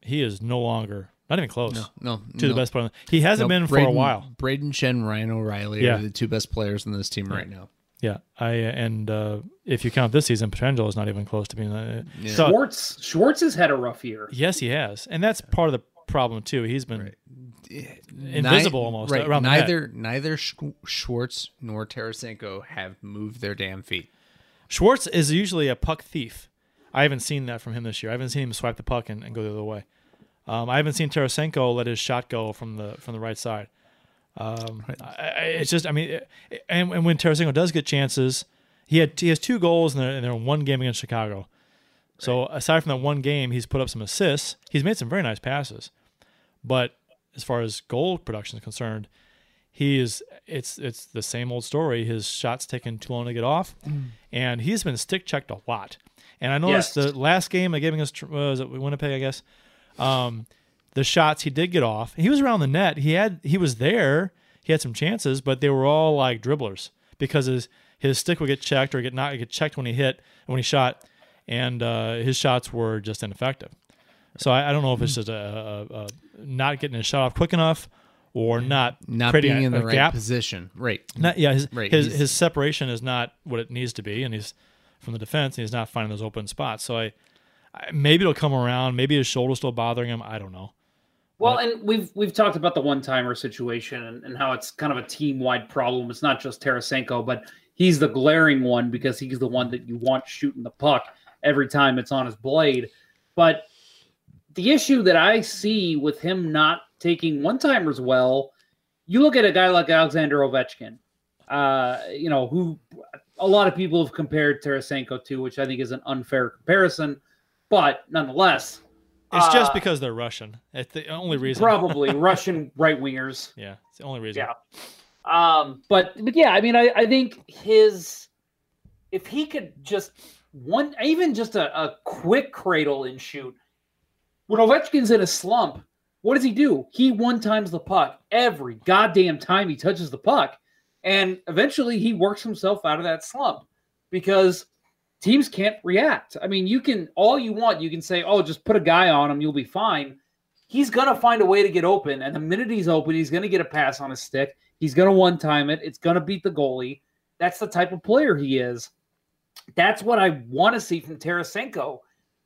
He is no longer, not even close No, to the best player. on the- He hasn't No, been for a while. Brayden Schenn, Ryan O'Reilly Yeah. are the two best players in this team right now. Yeah, I and uh, if you count this season, Pietrangelo is not even close to being. Uh, so- Schwartz Schwartz has had a rough year. yes, he has, and that's part of the problem too. He's been invisible Ni- almost right, around the net. neither neither Sch- Schwartz nor Tarasenko have moved their damn feet. Schwartz is usually a puck thief. I haven't seen that from him this year. I haven't seen him swipe the puck and, and go the other way. Um, I haven't seen Tarasenko let his shot go from the from the right side. Um, I, I, it's just, I mean, it- and, and when Tarasenko does get chances, he had he has two goals in their, in their one game against Chicago. So aside from that one game, he's put up some assists. He's made some very nice passes, but as far as goal production is concerned, he is it's it's the same old story. His shots taken too long to get off, and he's been stick checked a lot. And I noticed Yes. the last game I gave against uh, was it Winnipeg, I guess. Um, the shots he did get off, he was around the net. He had he was there. He had some chances, but they were all like dribblers because his his stick would get checked or get not get checked when he hit when he shot, and uh, his shots were just ineffective. So I, I don't know if it's just a, a, a not getting his shot off quick enough or not Not being a, in the right gap. position. Right. Not, yeah, his, Right, his he's- his separation is not what it needs to be, and he's from the defense, and he's not finding those open spots. So I maybe it'll come around. Maybe his shoulder's still bothering him. I don't know. Well, and we've we've talked about the one timer situation and, and how it's kind of a team wide problem. It's not just Tarasenko, but he's the glaring one because he's the one that you want shooting the puck every time it's on his blade. But the issue that I see with him not taking one timers well, you look at a guy like Alexander Ovechkin, uh, you know, who a lot of people have compared Tarasenko to, which I think is an unfair comparison, but nonetheless, It's just Uh, because they're Russian. It's the only reason. probably *laughs* Russian right wingers. Yeah, it's the only reason. Yeah. Um, but but yeah, I mean, I, I think his if he could just one even just a, a quick cradle and shoot. When Ovechkin's in a slump, what does he do? He one times the puck every goddamn time he touches the puck, and eventually he works himself out of that slump because teams can't react. I mean, you can all you want, you can say, "Oh, just put a guy on him, you'll be fine." He's gonna find a way to get open, and the minute he's open, he's gonna get a pass on his stick. He's gonna one time it. It's gonna beat the goalie. That's the type of player he is. That's what I want to see from Tarasenko.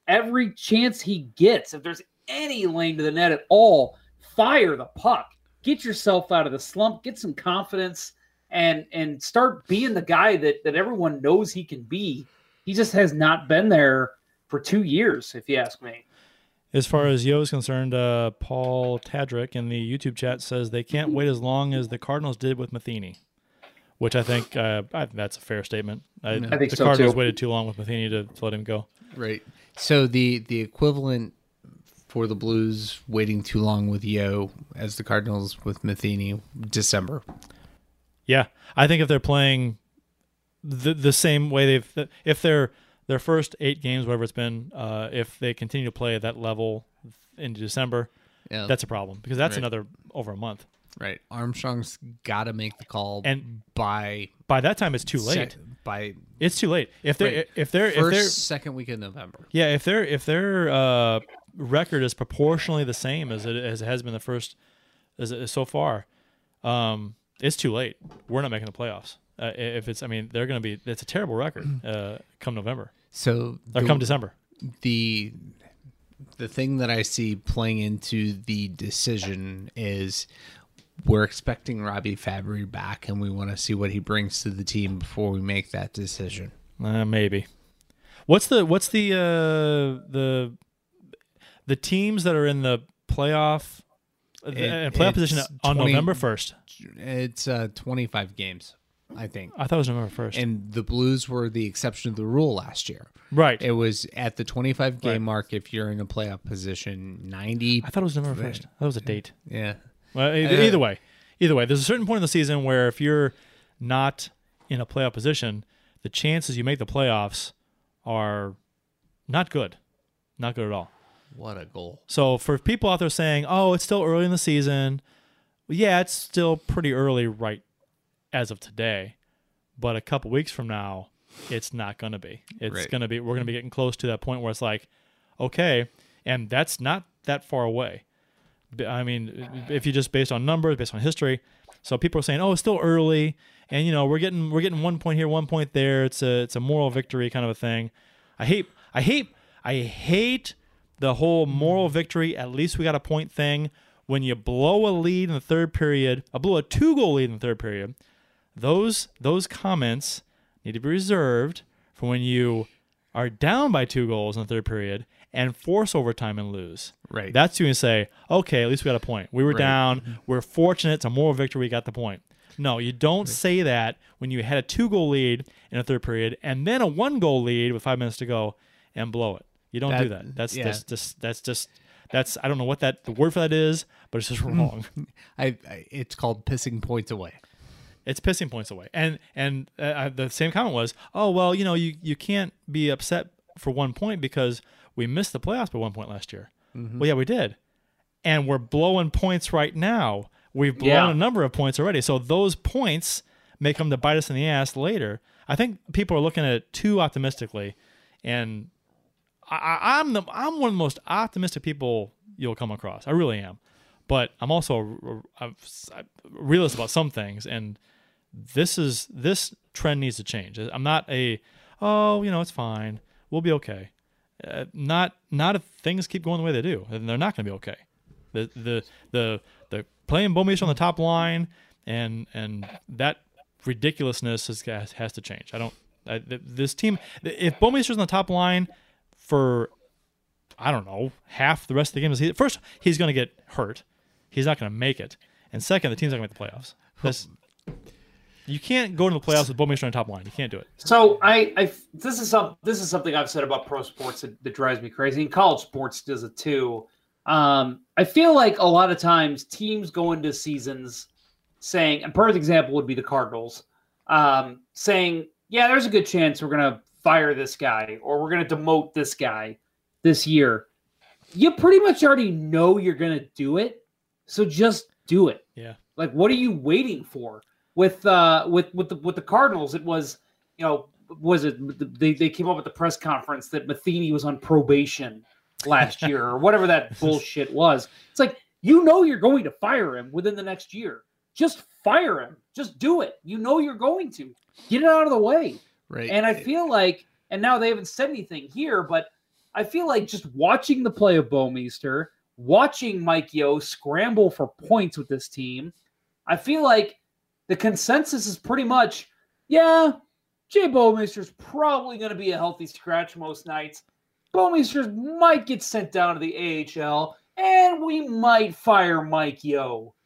Every chance he gets, if there's any lane to the net at all, fire the puck. Get yourself out of the slump. Get some confidence, and and start being the guy that that everyone knows he can be. He just has not been there for two years, if you ask me. As far as Yeo is concerned, uh, Paul Tadrick in the YouTube chat says they can't wait as long as the Cardinals did with Matheny, which I think uh, I that's a fair statement. I, I think the so, Cardinals too. waited too long with Matheny to, to let him go. Right. So the the equivalent for the Blues waiting too long with Yeo as the Cardinals with Matheny December. Yeah, I think if they're playing the the same way they've if they're their first eight games, whatever it's been, uh, if they continue to play at that level into December, Yeah. that's a problem because that's Right. another over a month. right. Armstrong's got to make the call And by by that time, it's too late. sec- by It's too late. If they're right. if they're first if they're second week in November. Yeah, if their if their uh, record is proportionally the same as it as it has been the first as, as so far, um, it's too late. We're not making the playoffs. Uh, if it's, I mean, they're going to be. It's a terrible record *clears throat* uh, come November So or the- come December. the the thing that I see playing into the decision is we're expecting Robby Fabbri back, and we want to see what he brings to the team before we make that decision. Uh, maybe. What's the what's the uh, the the teams that are in the playoff uh, playoff position on 20 November first? It's uh, 25 games, I think. I thought it was November first. And the Blues were the exception to the rule last year. Right. It was at the 25 game Right. mark if you're in a playoff position. 90. I thought it was November first. That was a date. Yeah. Well, either way, either way, there's a certain point in the season where if you're not in a playoff position, the chances you make the playoffs are not good, not good at all. What a goal. So for people out there saying, "Oh, it's still early in the season," yeah, it's still pretty early right as of today, but a couple weeks from now, it's not going to be. It's Right. going to be. We're going to be getting close to that point where it's like, okay, and that's not that far away. I mean, if you just based on numbers, based on history, so people are saying, "Oh, it's still early," and you know, we're getting we're getting one point here, one point there. It's a it's a moral victory kind of a thing. I hate I hate I hate the whole moral victory. At least we got a point thing. When you blow a lead in the third period, uh, I blew a two goal lead in the third period. Those those comments need to be reserved for when you are down by two goals in the third period and force overtime and lose. Right. That's when you say, okay, at least we got a point. We were Right. down. Mm-hmm. We're fortunate. It's a moral victory. We got the point. No, you don't say that when you had a two goal lead in a third period and then a one goal lead with five minutes to go and blow it. You don't do That- that. That's yeah. just, just that's just that's I don't know what that the word for that is, but it's just *laughs* wrong. I, I it's called pissing points away. It's pissing points away. And and uh, the same comment was, oh well, you know, you you can't be upset for one point because we missed the playoffs by one point last year. Well, yeah, we did, and we're blowing points right now. We've blown Yeah. a number of points already, so those points may come to bite us in the ass later. I think people are looking at it too optimistically, and I, I- I'm the I'm one of the most optimistic people you'll come across. I really am, but I'm also a, a, a realist about some things, and this is this trend needs to change. I'm not a oh you know it's fine we'll be okay. Uh, not not if things keep going the way they do, then they're not going to be okay. The the the the playing Bouwmeester on the top line and and that ridiculousness has has, has to change. I don't. I, this team, if Bouwmeester's on the top line for I don't know half the rest of the game, he, first he's going to get hurt. He's not going to make it, and second, the team's not going to make the playoffs. That's, you can't go to the playoffs with Bouwmeester on top line. You can't do it. So I, I this is some this is something I've said about pro sports that, that drives me crazy, and college sports does it too. Um, I feel like a lot of times teams go into seasons saying, and perfect example would be the Cardinals, um, saying, "Yeah, there's a good chance we're gonna fire this guy or we're gonna demote this guy this year." You pretty much already know you're gonna do it, so just do it. Yeah. Like, what are you waiting for? With uh, with with the with the Cardinals, it was you know was it they they came up with the press conference that Matheny was on probation last *laughs* year or whatever that bullshit was. It's like you know you're going to fire him within the next year. Just fire him. Just do it. You know you're going to get it out of the way. Right. And I feel like, and now they haven't said anything here, but I feel like just watching the play of Bouwmeester, watching Mike Yeo scramble for points with this team, I feel like the consensus is pretty much, yeah, Jay Bouwmeester's probably going to be a healthy scratch most nights. Bouwmeester might get sent down to the AHL, and we might fire Mike Yeo.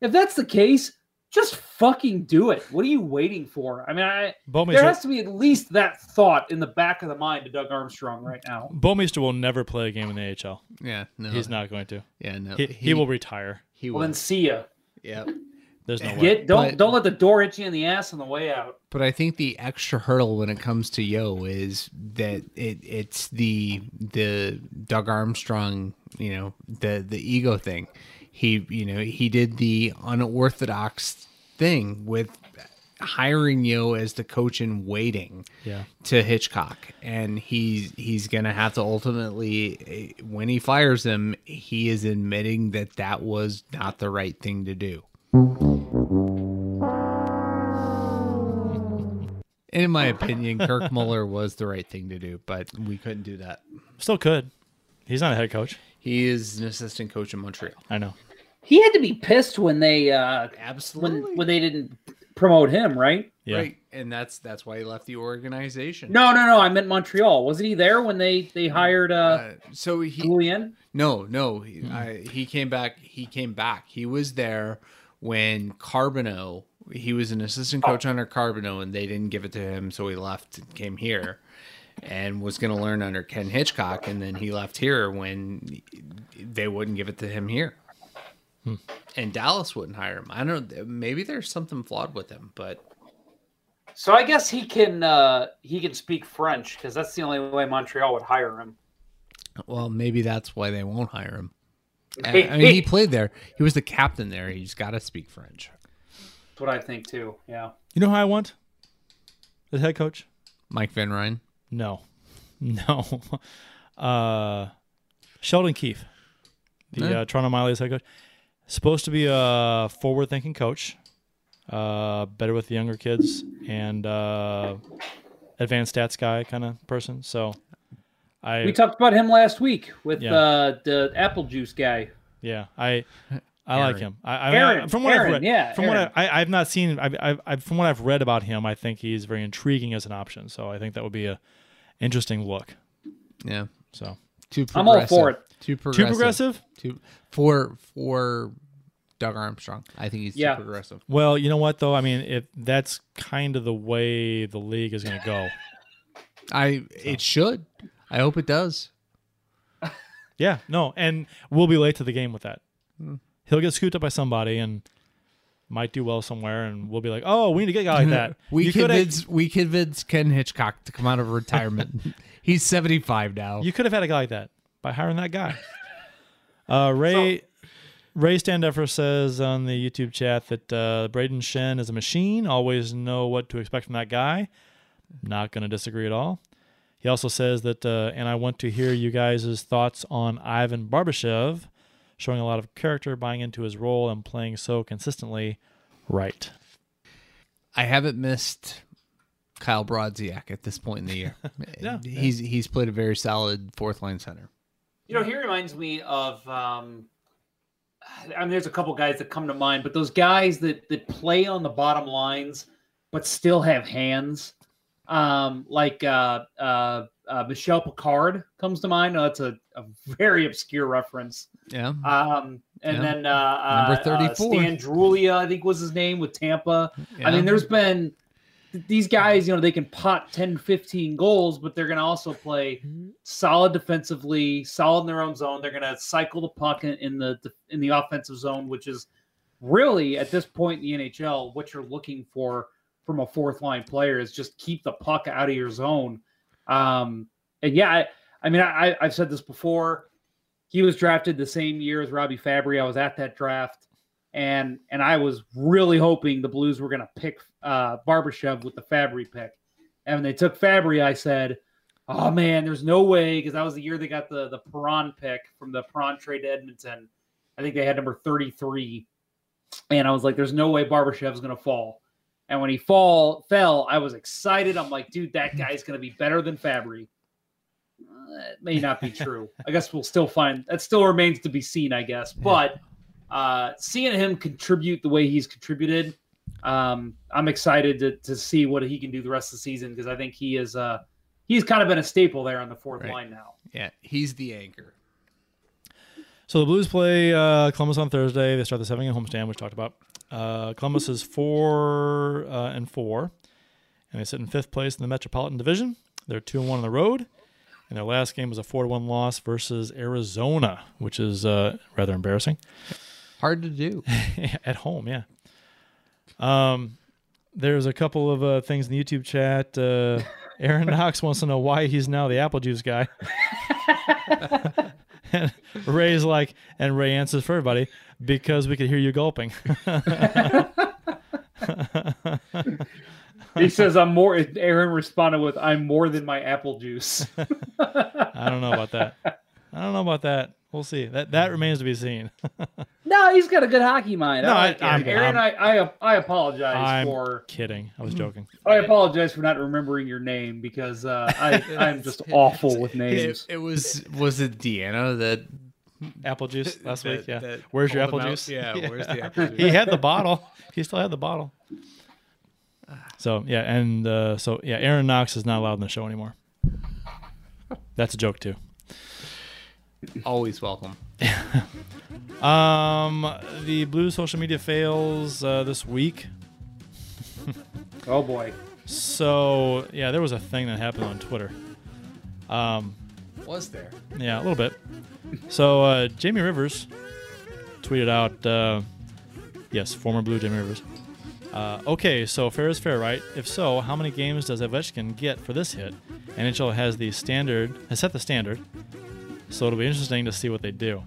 If that's the case, just fucking do it. What are you waiting for? I mean, I, Bouwmeester, there has to be at least that thought in the back of the mind to Doug Armstrong right now. Bouwmeester will never play a game in the AHL. yeah. No. He's not going to. Yeah. No. He, he, will retire. He will. Well, will. then see ya. yeah. There's no way. Get don't But- don't let the door hit you in the ass on the way out. But I think the extra hurdle when it comes to Yeo is that it it's the the Doug Armstrong, you know, the the ego thing. He you know he did the unorthodox thing with hiring Yeo as the coach in waiting Yeah. to Hitchcock, and he's he's gonna have to ultimately eh, when he fires him, he is admitting that that was not the right thing to do. In my opinion, Kirk Muller was the right thing to do, but we couldn't do that. Still could. He's not a head coach. He is an assistant coach in Montreal. I know. He had to be pissed when they uh Absolutely. when when they didn't promote him, right? Yeah. Right, and that's that's why he left the organization. No, no, no. I meant Montreal. Wasn't he there when they they hired uh, Uh, so he Julien? no no he, I, he came back. He came back. He was there when Carbonneau, He was an assistant coach under Carbonneau, and they didn't give it to him, so he left and came here, and was going to learn under Ken Hitchcock, and then he left here when they wouldn't give it to him here. And Dallas wouldn't hire him. I don't know. Maybe there's something flawed with him, but So I guess he can uh, he can speak French because that's the only way Montreal would hire him. Well, maybe that's why they won't hire him. I I mean, he played there. He was the captain there. He's got to speak French. That's what I think too. Yeah. You know who I want? The head coach? Mike Van Ryn. No, *laughs* no. Uh, Sheldon Keefe, the Eh. uh, Toronto Marlies head coach, supposed to be a forward-thinking coach, uh, better with the younger kids and uh, advanced stats guy kind of person. So, I We talked about him last week with Yeah. uh, the apple juice guy. yeah I. I like him. I, I, Aaron, from what Aaron, I've read, yeah, from Aaron. what I, I, I've not seen, I've, I've, I've, from what I've read about him, I think he's very intriguing as an option. So I think that would be a interesting look. Yeah, So too I'm all for it. Too progressive. too progressive. Too for for Doug Armstrong. I think he's Yeah. too progressive. Well, you know what though? I mean, if that's kind of the way the league is going to go. I it should. I hope it does. *laughs* Yeah, no, and we'll be late to the game with that. Hmm. He'll get scooped up by somebody and might do well somewhere, and we'll be like, "Oh, we need to get a guy like that." *laughs* we you could convinced we convinced Ken Hitchcock to come out of retirement. *laughs* he's seventy five now. you could have had a guy like that by hiring that guy. Uh, Ray Ray Standeffer says on the YouTube chat that uh, Brayden Schenn is a machine. Always know what to expect from that guy. Not going to disagree at all. He also says that, uh, and I want to hear you guys' thoughts on Ivan Barbashev, showing a lot of character, buying into his role, and playing so consistently right. I haven't missed Kyle Brodziak at this point in the year. *laughs* Yeah. he's he's played a very solid fourth line center. You know, he reminds me of. Um, I mean, there's a couple guys that come to mind, but those guys that that play on the bottom lines but still have hands, um, like uh, uh, uh, Michel Picard comes to mind. No, that's a, a very obscure reference. Yeah, Um, and Yeah. then uh, Number uh, 34. Stan Drulia, I think was his name with Tampa. I mean, there's been these guys, you know, they can pot 10, 15 goals, but they're going to also play solid defensively, solid in their own zone. They're going to cycle the puck in, in the in the offensive zone, which is really at this point in the NHL what you're looking for from a fourth line player is just keep the puck out of your zone. Um, and yeah, I, I mean, I, I've said this before. He was drafted the same year as Robby Fabbri. I was at that draft, and and I was really hoping the Blues were going to pick uh, Barbashev with the Fabbri pick. And when they took Fabbri, I said, "Oh man, there's no way," because that was the year they got the the Perron pick from the Perron trade to Edmonton. I think they had number 33, and I was like, "There's no way Barbashev's going to fall." And when he fall fell, I was excited. I'm like, "Dude, that guy's going to be better than Fabbri." Uh, it may not be true. I guess we'll still find that still remains to be seen, I guess. But uh, seeing him contribute the way he's contributed, um, I'm excited to, to see what he can do the rest of the season because I think he is uh, he's kind of been a staple there on the fourth Right. line now. yeah, he's the anchor. So the Blues play uh, Columbus on Thursday. They start the seven game homestand, which we talked about. Uh, Columbus is four uh, and four, and they sit in fifth place in the Metropolitan Division. They're two and one on the road, and their last game was a four to one loss versus Arizona, which is uh, rather embarrassing Hard to do. *laughs* at home. Yeah. Um, there's a couple of uh, things in the YouTube chat. Uh, Aaron Knox wants to know why he's now the apple juice guy. *laughs* and *laughs* Ray's like, and Ray answers for everybody because we could hear you gulping. He says, "I'm more." Aaron responded with, "I'm more than my apple juice." *laughs* I don't know about that. I don't know about that. We'll see. That that remains to be seen. *laughs* no, he's got a good hockey mind. No, I like I- I'm- Aaron. I'm- I, I I apologize I'm for kidding. I was joking. *laughs* I apologize for not remembering your name because uh, I *laughs* I'm just awful with names. It, it was was it Deanna that Apple juice last week. Yeah. that Where's your apple him out? juice? Yeah, where's the apple juice? he had the bottle. He still had the bottle. So yeah, and uh, so yeah, Aaron Knox is not allowed in the show anymore. That's a joke too. Always welcome. *laughs* Um, the blue social media fails uh, this week. *laughs* Oh boy. So yeah, there was a thing that happened on Twitter. Um, Was there? yeah, a little bit. So uh, Jamie Rivers tweeted out, uh, yes, former Blue Jamie Rivers. Uh, okay, so fair is fair, right? If so, how many games does Ovechkin get for this hit? NHL has the standard, has set the standard, so it'll be interesting to see what they do.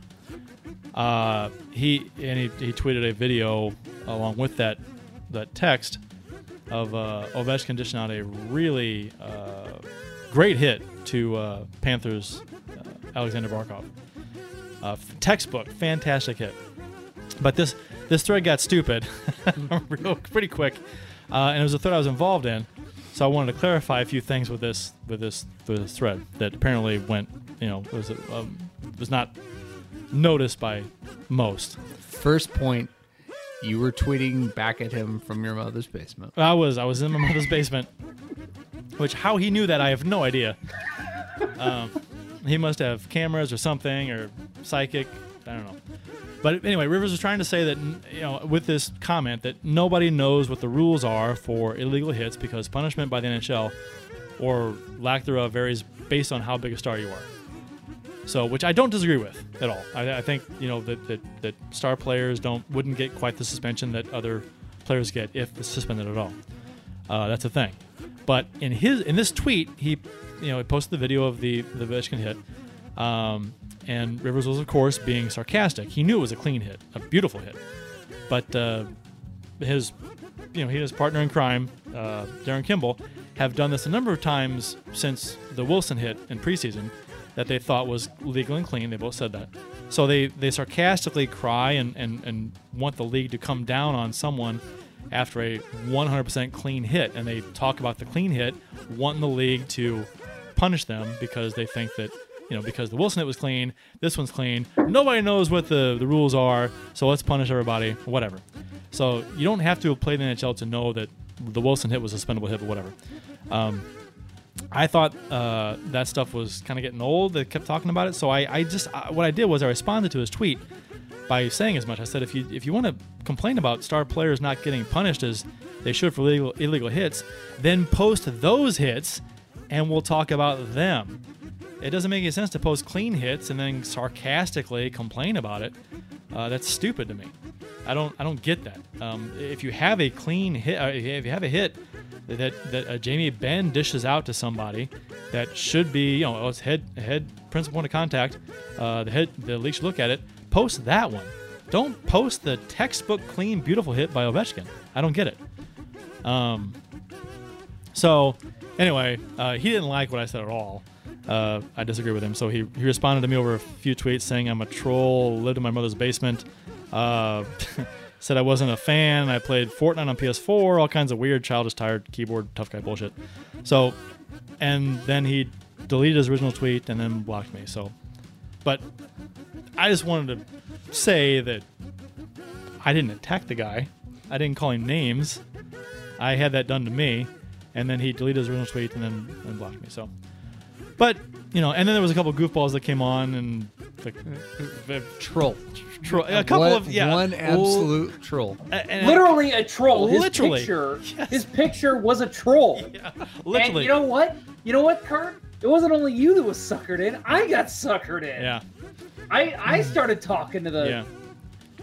Uh, he and he, he tweeted a video along with that that text of uh, Ovechkin dishing out a really uh, great hit to uh, Panthers uh, Alexander Barkov. Uh, textbook, fantastic hit. But this this thread got stupid *laughs* real pretty quick, uh, and it was a thread I was involved in. So I wanted to clarify a few things with this with this with this thread that apparently went, you know, was um, was not noticed by most. First point, you were tweeting back at him from your mother's basement. I was I was in my mother's basement, which how he knew that I have no idea. Um, he must have cameras or something or psychic. I don't know. But anyway, Rivers was trying to say that you know with this comment that nobody knows what the rules are for illegal hits because punishment by the NHL or lack thereof varies based on how big a star you are. So, which I don't disagree with at all. I, I think you know that, that that star players don't wouldn't get quite the suspension that other players get if suspended at all. Uh, that's a thing. But in his in this tweet, he you know he posted the video of the the Ovechkin hit, um, and Rivers was of course being sarcastic. He knew it was a clean hit, a beautiful hit, but uh, his you know he and his partner in crime, uh, Darren Kimball, have done this a number of times since the Wilson hit in preseason that they thought was legal and clean. They both said that. So they, they sarcastically cry and, and, and want the league to come down on someone after a 100% clean hit. And they talk about the clean hit, wanting the league to punish them because they think that, you know, because the Wilson hit was clean, this one's clean. Nobody knows what the, the rules are, so let's punish everybody, whatever. So you don't have to play the NHL to know that the Wilson hit was a suspendable hit, but whatever. Um, I thought uh, that stuff was kind of getting old. They kept talking about it, so I, I just I, what I did was I responded to his tweet by saying as much. I said, if you if you want to complain about star players not getting punished as they should for illegal illegal hits, then post those hits, and we'll talk about them. It doesn't make any sense to post clean hits and then sarcastically complain about it. Uh, that's stupid to me. I don't I don't get that. Um, if you have a clean hit, uh, if you have a hit that that uh, Jamie Benn dishes out to somebody that should be you know it's head head principal point of contact, uh, the head the should look at it. Post that one. Don't post the textbook clean beautiful hit by Ovechkin. I don't get it. Um. So anyway, uh, he didn't like what I said at all. Uh, I disagree with him. So he, he responded to me over a few tweets saying I'm a troll, lived in my mother's basement, uh, *laughs* said I wasn't a fan, I played Fortnite on PS4, all kinds of weird, childish, tired keyboard, tough guy bullshit. So, and then he deleted his original tweet and then blocked me. So, but I just wanted to say that I didn't attack the guy, I didn't call him names. I had that done to me, and then he deleted his original tweet and then and blocked me. So. But you know, and then there was a couple of goofballs that came on and like, uh, uh, Troll. tro- a couple One- of yeah, One absolute troll. and- and- Literally a troll. His Literally. picture. Yes. His picture was a troll. *laughs* literally, And you know what? You know what, Kurt? It wasn't only you that was suckered in. I got suckered in. yeah, I I started talking to the yeah,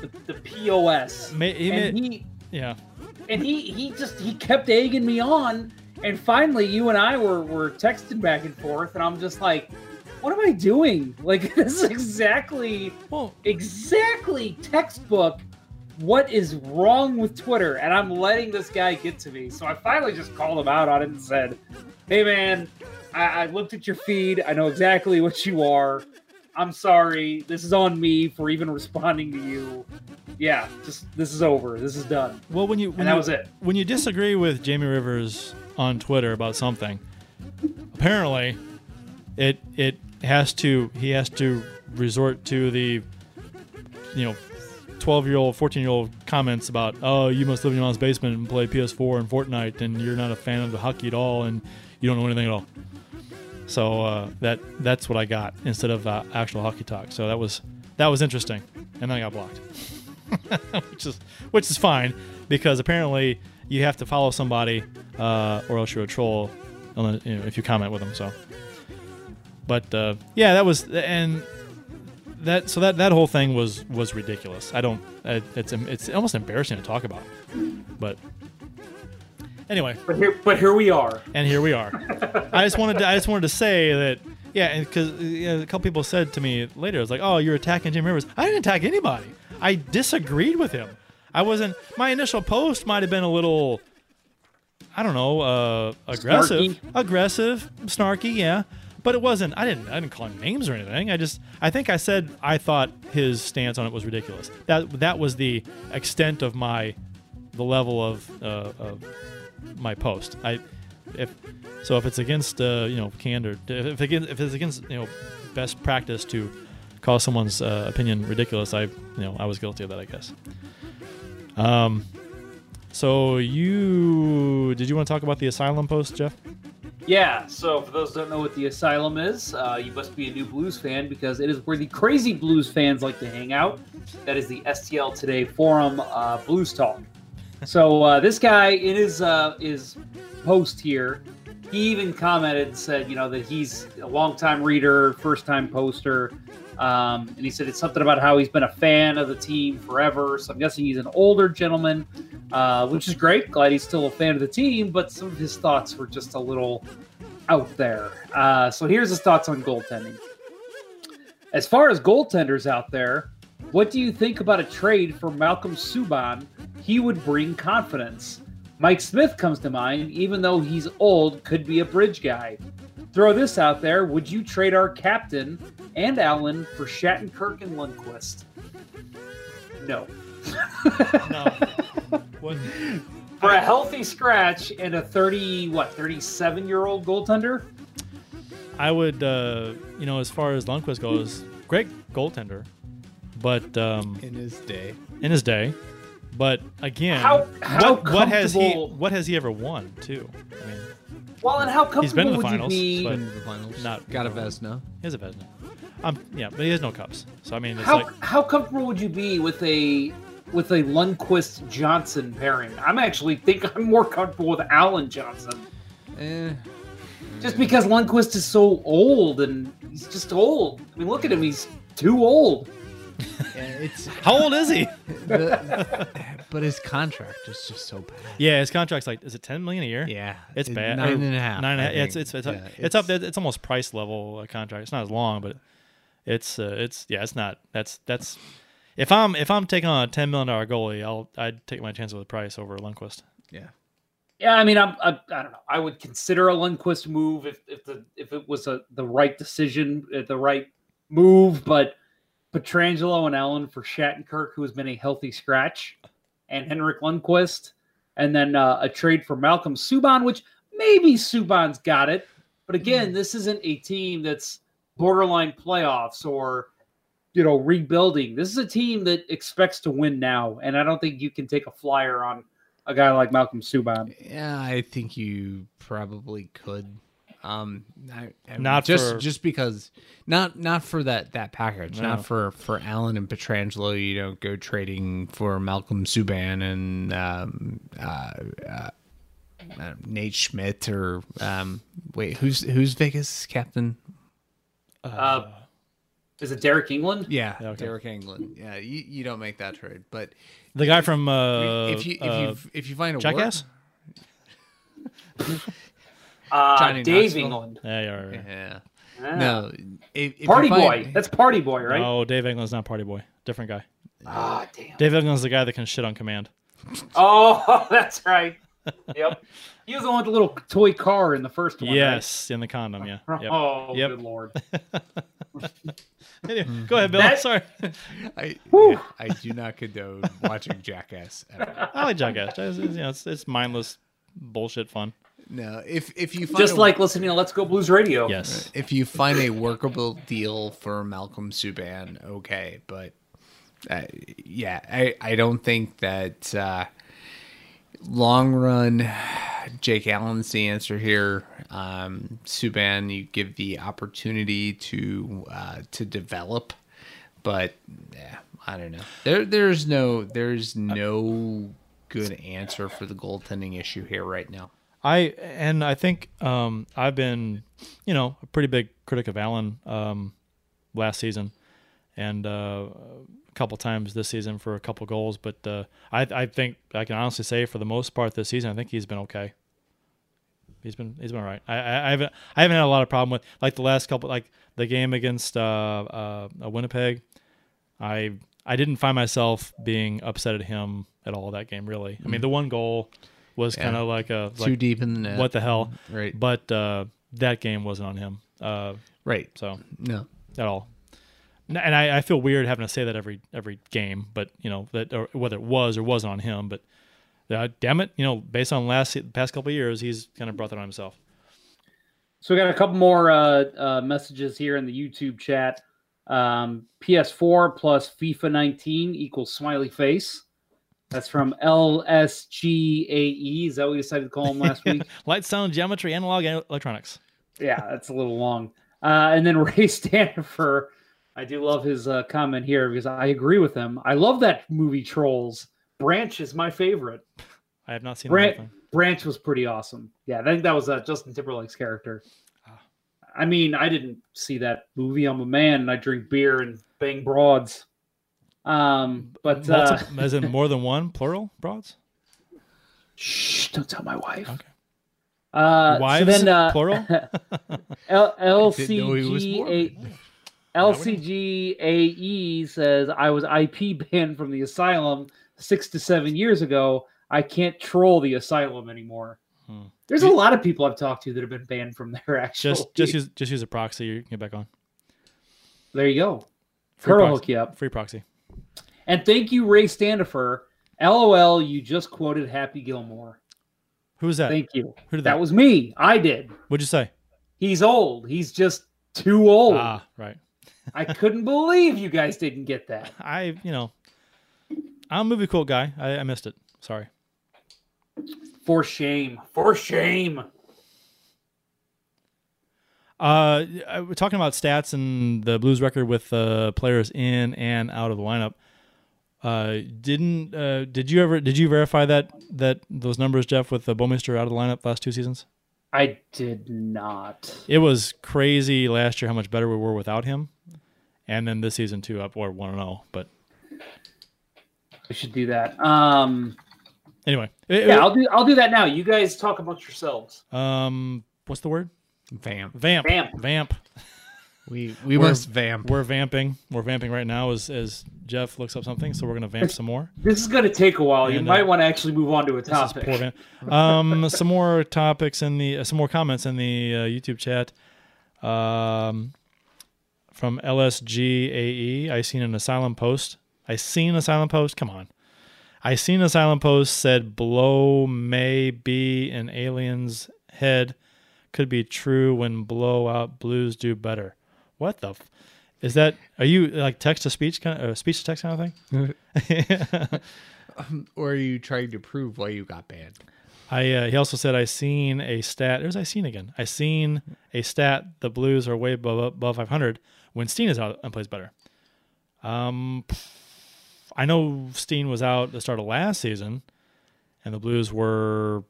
the, the POS. Ma- he and ma- he yeah. and he he just he kept egging me on and finally you and i were were texting back and forth and i'm just like what am i doing? *laughs* Like this is exactly Well, exactly textbook what is wrong with twitter? And i'm letting this guy get to me. So i finally just called him out on it and said hey man i, I looked at your feed. I know exactly what you are. I'm sorry. This is on me for even responding to you yeah just this is over this is done well, when you when and that you, was it when you disagree with Jamie Rivers on Twitter about something, apparently, it it has to he has to resort to the you know 12 year old, 14 year old comments about, oh, you must live in your mom's basement and play PS4 and Fortnite, and you're not a fan of the hockey at all, and you don't know anything at all. So uh, that that's what I got instead of uh, actual hockey talk. So that was that was interesting, and then I got blocked, *laughs* which is which is fine because apparently you have to follow somebody uh, or else you're a troll unless, you know, if you comment with them. So, but uh, yeah, that was and that so that that whole thing was was ridiculous. I don't. It's it's almost embarrassing to talk about, but anyway. But here, but here we are. And here we are. I just wanted to, I just wanted to say that yeah, because a couple people said to me later, it's like, oh, you're attacking Jim Rivers. I didn't attack anybody. I disagreed with him. I wasn't. My initial post might have been a little, I don't know, uh, aggressive, Snarky? aggressive, snarky, yeah. But it wasn't. I didn't. I didn't call him names or anything. I just. I think I said I thought his stance on it was ridiculous. That that was the extent of my, the level of, uh, of my post. I, if so, if it's against uh, you know candor, if against, if it's against you know best practice to call someone's uh, opinion ridiculous, I you know I was guilty of that, I guess. Um, so you did you want to talk about the asylum post, Jeff? Yeah, so for those who don't know what the Asylum is, uh, you must be a new Blues fan because it is where the crazy Blues fans like to hang out. That is the STL Today Forum uh, Blues Talk. So uh, this guy in his uh, his post here, he even commented and said, you know, that he's a longtime reader, first time poster, um, and he said it's something about how he's been a fan of the team forever. So I'm guessing he's an older gentleman, uh, which is great. Glad he's still a fan of the team, but some of his thoughts were just a little out there. Uh, so here's his thoughts on goaltending. As far as goaltenders out there, what do you think about a trade for Malcolm Subban? He would bring confidence. Mike Smith comes to mind, even though he's old, could be a bridge guy. Throw this out there: Would you trade our captain and Allen for Shattenkirk and Lundqvist? No. No. what? For a healthy scratch and a thirty what thirty seven year old goaltender, I would, uh, you know, as far as Lundqvist goes, great goaltender, but um, in his day. in his day. But again, How- how what, what has he comfortable- what has he ever won too? I mean, well, and how He's been comfortable in the would finals, you be? but- Been to the finals. Not- got a Vesna. he has a Vezina. Um, yeah, but he has no cups. So I mean, it's How like how comfortable would you be with a with a Lundqvist Johnson pairing? I'm actually think *laughs* I'm more comfortable with Allen Johnson, Eh, just because Lundqvist is so old and he's just old. I mean, look at him; he's too old. *laughs* yeah, it's how old is he? *laughs* the, but his contract is just so bad. yeah, his contract's like is it ten million a year? Yeah, It's it- bad. Nine Or and a half. Nine and a I half. Yeah, it's think. it's it's, Yeah, it's up. It's almost price level uh, contract. It's not as long, but it's uh, it's yeah. It's not. That's that's. If I'm if I'm taking on a ten million dollar goalie, I'll I'd take my chances with the Price over Lundqvist. Yeah. Yeah, I mean, I'm, I, I don't know. I would consider a Lundqvist move if if the if it was a the right decision, uh, the right move. But Pietrangelo and Allen for Shattenkirk, who has been a healthy scratch, and Henrik Lundqvist, and then uh, a trade for Malcolm Subban, which maybe Subban's got it. But again, this isn't a team that's borderline playoffs or you know rebuilding. This is a team that expects to win now, and I don't think you can take a flyer on a guy like Malcolm Subban. Yeah, I think you probably could. Um, I, I Not just for- just because not not for that that package, No. not for for Allen and Pietrangelo. You don't go trading for Malcolm Subban and um, uh, uh, uh, Nate Schmidt or um, wait, who's who's Vegas captain? Uh, is it Deryk Engelland? Yeah, Yeah, okay. Deryk Engelland. Yeah, you, you don't make that trade, but The guy from uh, if you if uh, you if you find a Jackass. *laughs* Uh, Johnny Dave Knoxville? England. Yeah, yeah, right, right. yeah, Ah. no, if, if Party you find- Boy. That's Party Boy, right? No, Dave England's not Party Boy. Different guy. Ah, damn. Dave England's the guy that can shit on command. Oh, *laughs* that's right. *laughs* Yep. He was the one with the little toy car in the first one. right? Yes, in the condom. Yeah. *laughs* Yep. Oh, Yep. good lord. Anyway, go ahead, Bill. That- Sorry. I, Whew. yeah, I do not condone watching Jackass. Ever. I like Jackass. It's, it's, you know, it's, it's mindless bullshit fun. No, if if you find Just a, like listening to Let's Go Blues Radio. Yes. if you find a workable deal for Malcolm Subban, okay, but uh, yeah, I, I don't think that uh, long run Jake Allen's the answer here. Um, Subban, you give the opportunity to uh, to develop, but yeah, I don't know. There there's no there's no good answer for the goaltending issue here right now. I and I think um, I've been, you know, a pretty big critic of Allen um, last season, and uh, a couple times this season for a couple goals. But uh, I I think I can honestly say for the most part this season, I think he's been okay. He's been he's been all right. I, I, I haven't I haven't had a lot of problem with like the last couple like the game against uh, uh, Winnipeg. I I didn't find myself being upset at him at all that game really. I mean the one goal was kind of like a Too deep in the net. what the hell? Right. But uh, that game wasn't on him. Uh, Right. so No. at all. And I, I feel weird having to say that every every game, but you know that or whether it was or wasn't on him. But uh, damn it, you know, based on last past couple of years, he's kind of brought that on himself. So we got a couple more uh, uh, messages here in the YouTube chat. Um, PS4 plus FIFA 19 equals smiley face. That's from LSGAE. Is that what we decided to call him last *laughs* week? Light, sound, geometry, analog, and electronics. yeah, that's a little long. Uh, and then *laughs* Ray Stanford, I do love his uh, comment here because I agree with him. I love that movie Trolls. Branch is my favorite. I have not seen Branch. Branch was pretty awesome. Yeah, I think that was uh, Justin Timberlake's character. I mean, I didn't see that movie. I'm a man and I drink beer and bang broads. Um, but uh, as in more than one, plural broads. shh, don't tell my wife. Okay. Uh, Wives, so then, uh, plural. *laughs* L- didn't know he was LCGA LCGAE says I was IP banned from the asylum six to seven years ago. I can't troll the asylum anymore. Hmm. There's a lot of people I've talked to that have been banned from there. Actually, Just just use just use a proxy. You can get back on. there you go. Free Kurt will proxy. hook you up. Free proxy. And thank you, Ray Standifer. LOL, you just quoted Happy Gilmore. Who's that? Thank you. Who did That that? was me. I did. What'd you say? He's old. He's just too old. Ah, right. I couldn't believe you guys didn't get that. *laughs* I you know, I'm a movie quote guy. I, I missed it. Sorry. For shame. For shame. Uh, we're talking about stats and the Blues record with uh, players in and out of the lineup. Uh, didn't uh, did you ever did you verify that that those numbers, Jeff, with the Bouwmeester out of the lineup last two seasons? I did not. It was crazy last year how much better we were without him, and then this season too, up or one and zero. But I should do that. Um, anyway, it- yeah, I'll do. I'll do that now. You guys talk amongst yourselves. um, what's the word? Vamp. Vamp. Vamp. Vamp. *laughs* We we We're- must vamp. We're vamping. We're vamping right now as as Jeff looks up something. So we're gonna vamp some more. This is going to take a while. You might uh, want to actually move on to a topic. poor Van- Um, *laughs* some more topics in the uh, some more comments in the uh, YouTube chat. Um, from LSGAE, I seen an asylum post. I seen an asylum post. Come on, I seen an asylum post said blow may be an alien's head. Could be true when blowout blues do better. What the? F- is that? Are you like text to speech kind of uh, speech to text kind of thing? *laughs* or are you trying to prove why you got banned? I uh, he also said I seen a stat. There's I seen again. I seen a stat. The Blues are way above, above 500 when Steen is out and plays better. Um, I know Steen was out the start of last season, and the Blues were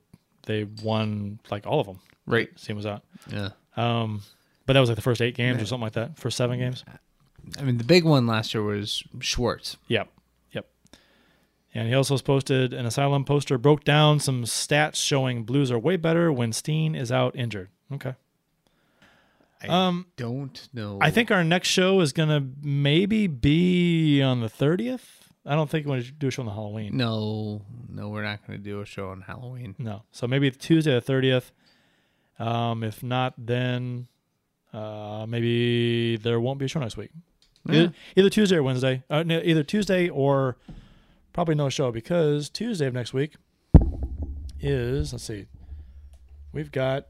they won like all of them. Right. Steen was out. Yeah. Um, but that was like the first eight games or something like that. First seven games. I mean, the big one last year was Schwartz. Yep. Yep. And he also posted an asylum poster, broke down some stats showing Blues are way better when Steen is out injured. Okay. I Um, don't know. I think our next show is gonna maybe be on the thirtieth. I don't think we're gonna do a show on the Halloween. no, no, we're not going to do a show on Halloween. No. So maybe Tuesday the thirtieth. Um, if not, then uh, maybe there won't be a show next week. Either, either Tuesday or Wednesday. Uh, no, either Tuesday or probably no show because Tuesday of next week is let's see, we've got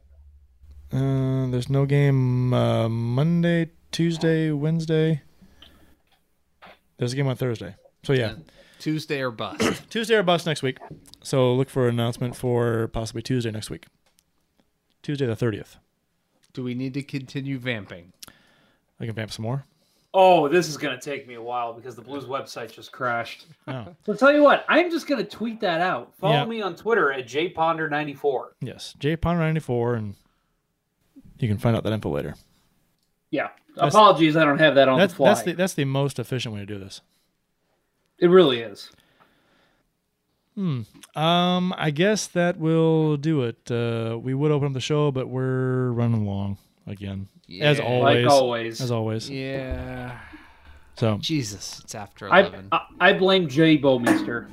uh, there's no game uh, Monday, Tuesday, Wednesday. There's a game on Thursday. So yeah, Tuesday or bust. *clears throat* Tuesday or bust next week. So look for an announcement for possibly Tuesday next week. Tuesday the thirtieth. Do we need to continue vamping? I can vamp some more. Oh, this is gonna take me a while because the Blues website just crashed. Oh, So tell you what, I'm just gonna tweet that out. Follow Yeah. me on Twitter at jponder94. yes, J Ponder ninety four, and you can find out that info later. Yeah. That's- Apologies, I don't have that on That's the fly. that's the that's the most efficient way to do this. It really is. Um, I guess that will do it. Uh, we would open up the show, but we're running long again, as always. Like always. As always. Yeah. So Jesus, it's after 11. I I blame Jay Bouwmeester.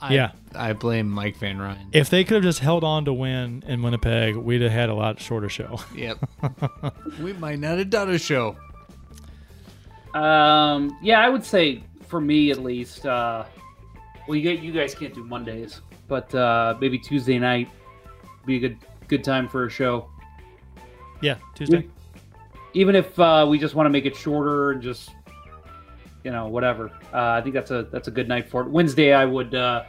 I, yeah. I blame Mike Van Ryn. if they could have just held on to win in Winnipeg, we'd have had a lot shorter show. *laughs* Yep. we might not have done a show. Um, yeah, I would say for me at least. Uh, well, you you guys can't do Mondays, but uh, maybe Tuesday night be a good good time for a show. yeah, Tuesday. Even if uh, we just want to make it shorter and just you know whatever. Uh, I think that's a that's a good night for it. Wednesday, I would. Uh,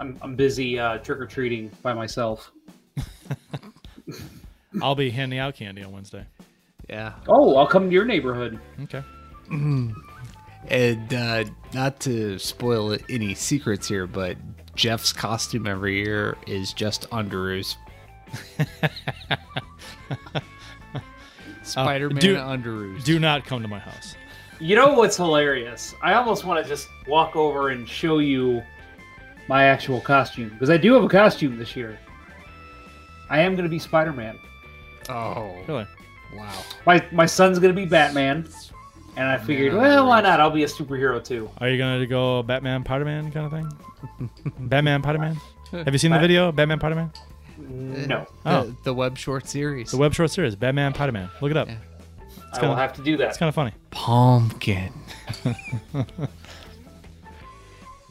I'm I'm busy uh, trick or treating by myself. *laughs* I'll be handing out candy on Wednesday. Yeah. Oh, I'll come to your neighborhood. Okay. *clears throat* And uh, not to spoil any secrets here, but Jeff's costume every year is just underoos. Spider-Man do- underoos. Do not come to my house. You know what's hilarious? I almost want to just walk over and show you my actual costume because I do have a costume this year. I am going to be Spider Man. oh, Really? wow. My my son's going to be Batman, and I figured, Man, well, why not? I'll be a superhero too. Are you gonna go Batman, Spider Man kind of thing? Batman, Spider Man. Have you seen the video? Batman, Spider Man. No, The, Oh. the web short series. The web short series, Batman, Spider Man. Look it up. Yeah. I kinda- will have to do that. It's kind of funny. Pumpkin. *laughs*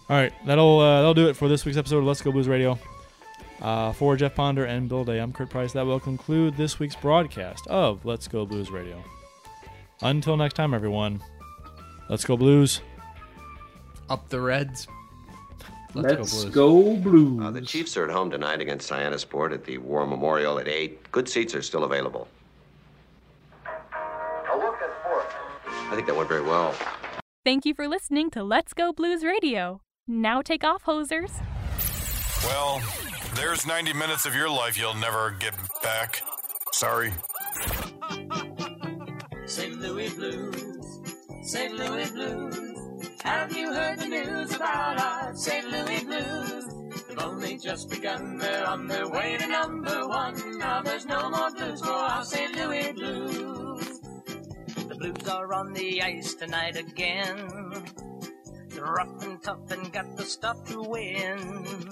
All right, that'll uh, that'll do it for this week's episode of Let's Go Blues Radio. Uh, for Jeff Ponder and Bill Day, I'm Kurt Price. That will conclude this week's broadcast of Let's Go Blues Radio. Until next time, everyone. Let's go Blues. Up the Reds. Let's, Blues. go Blues. Uh, the Chiefs are at home tonight against Sport at the War Memorial at 8. Good seats are still available. I think that went very well. Thank you for listening to Let's Go Blues Radio. Now take off, hosers. Well, there's 90 minutes of your life you'll never get back. Sorry. *laughs* St. Louis Blues, St. Louis Blues. Have you heard the news about our St. Louis Blues? They've only just begun, they're on their way to number one. Now there's no more blues for our St. Louis Blues. The Blues are on the ice tonight again. They're rough and tough and got the stuff to win.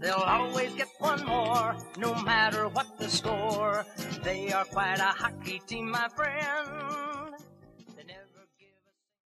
They'll always get one more, no matter what the score. They are quite a hockey team, my friend.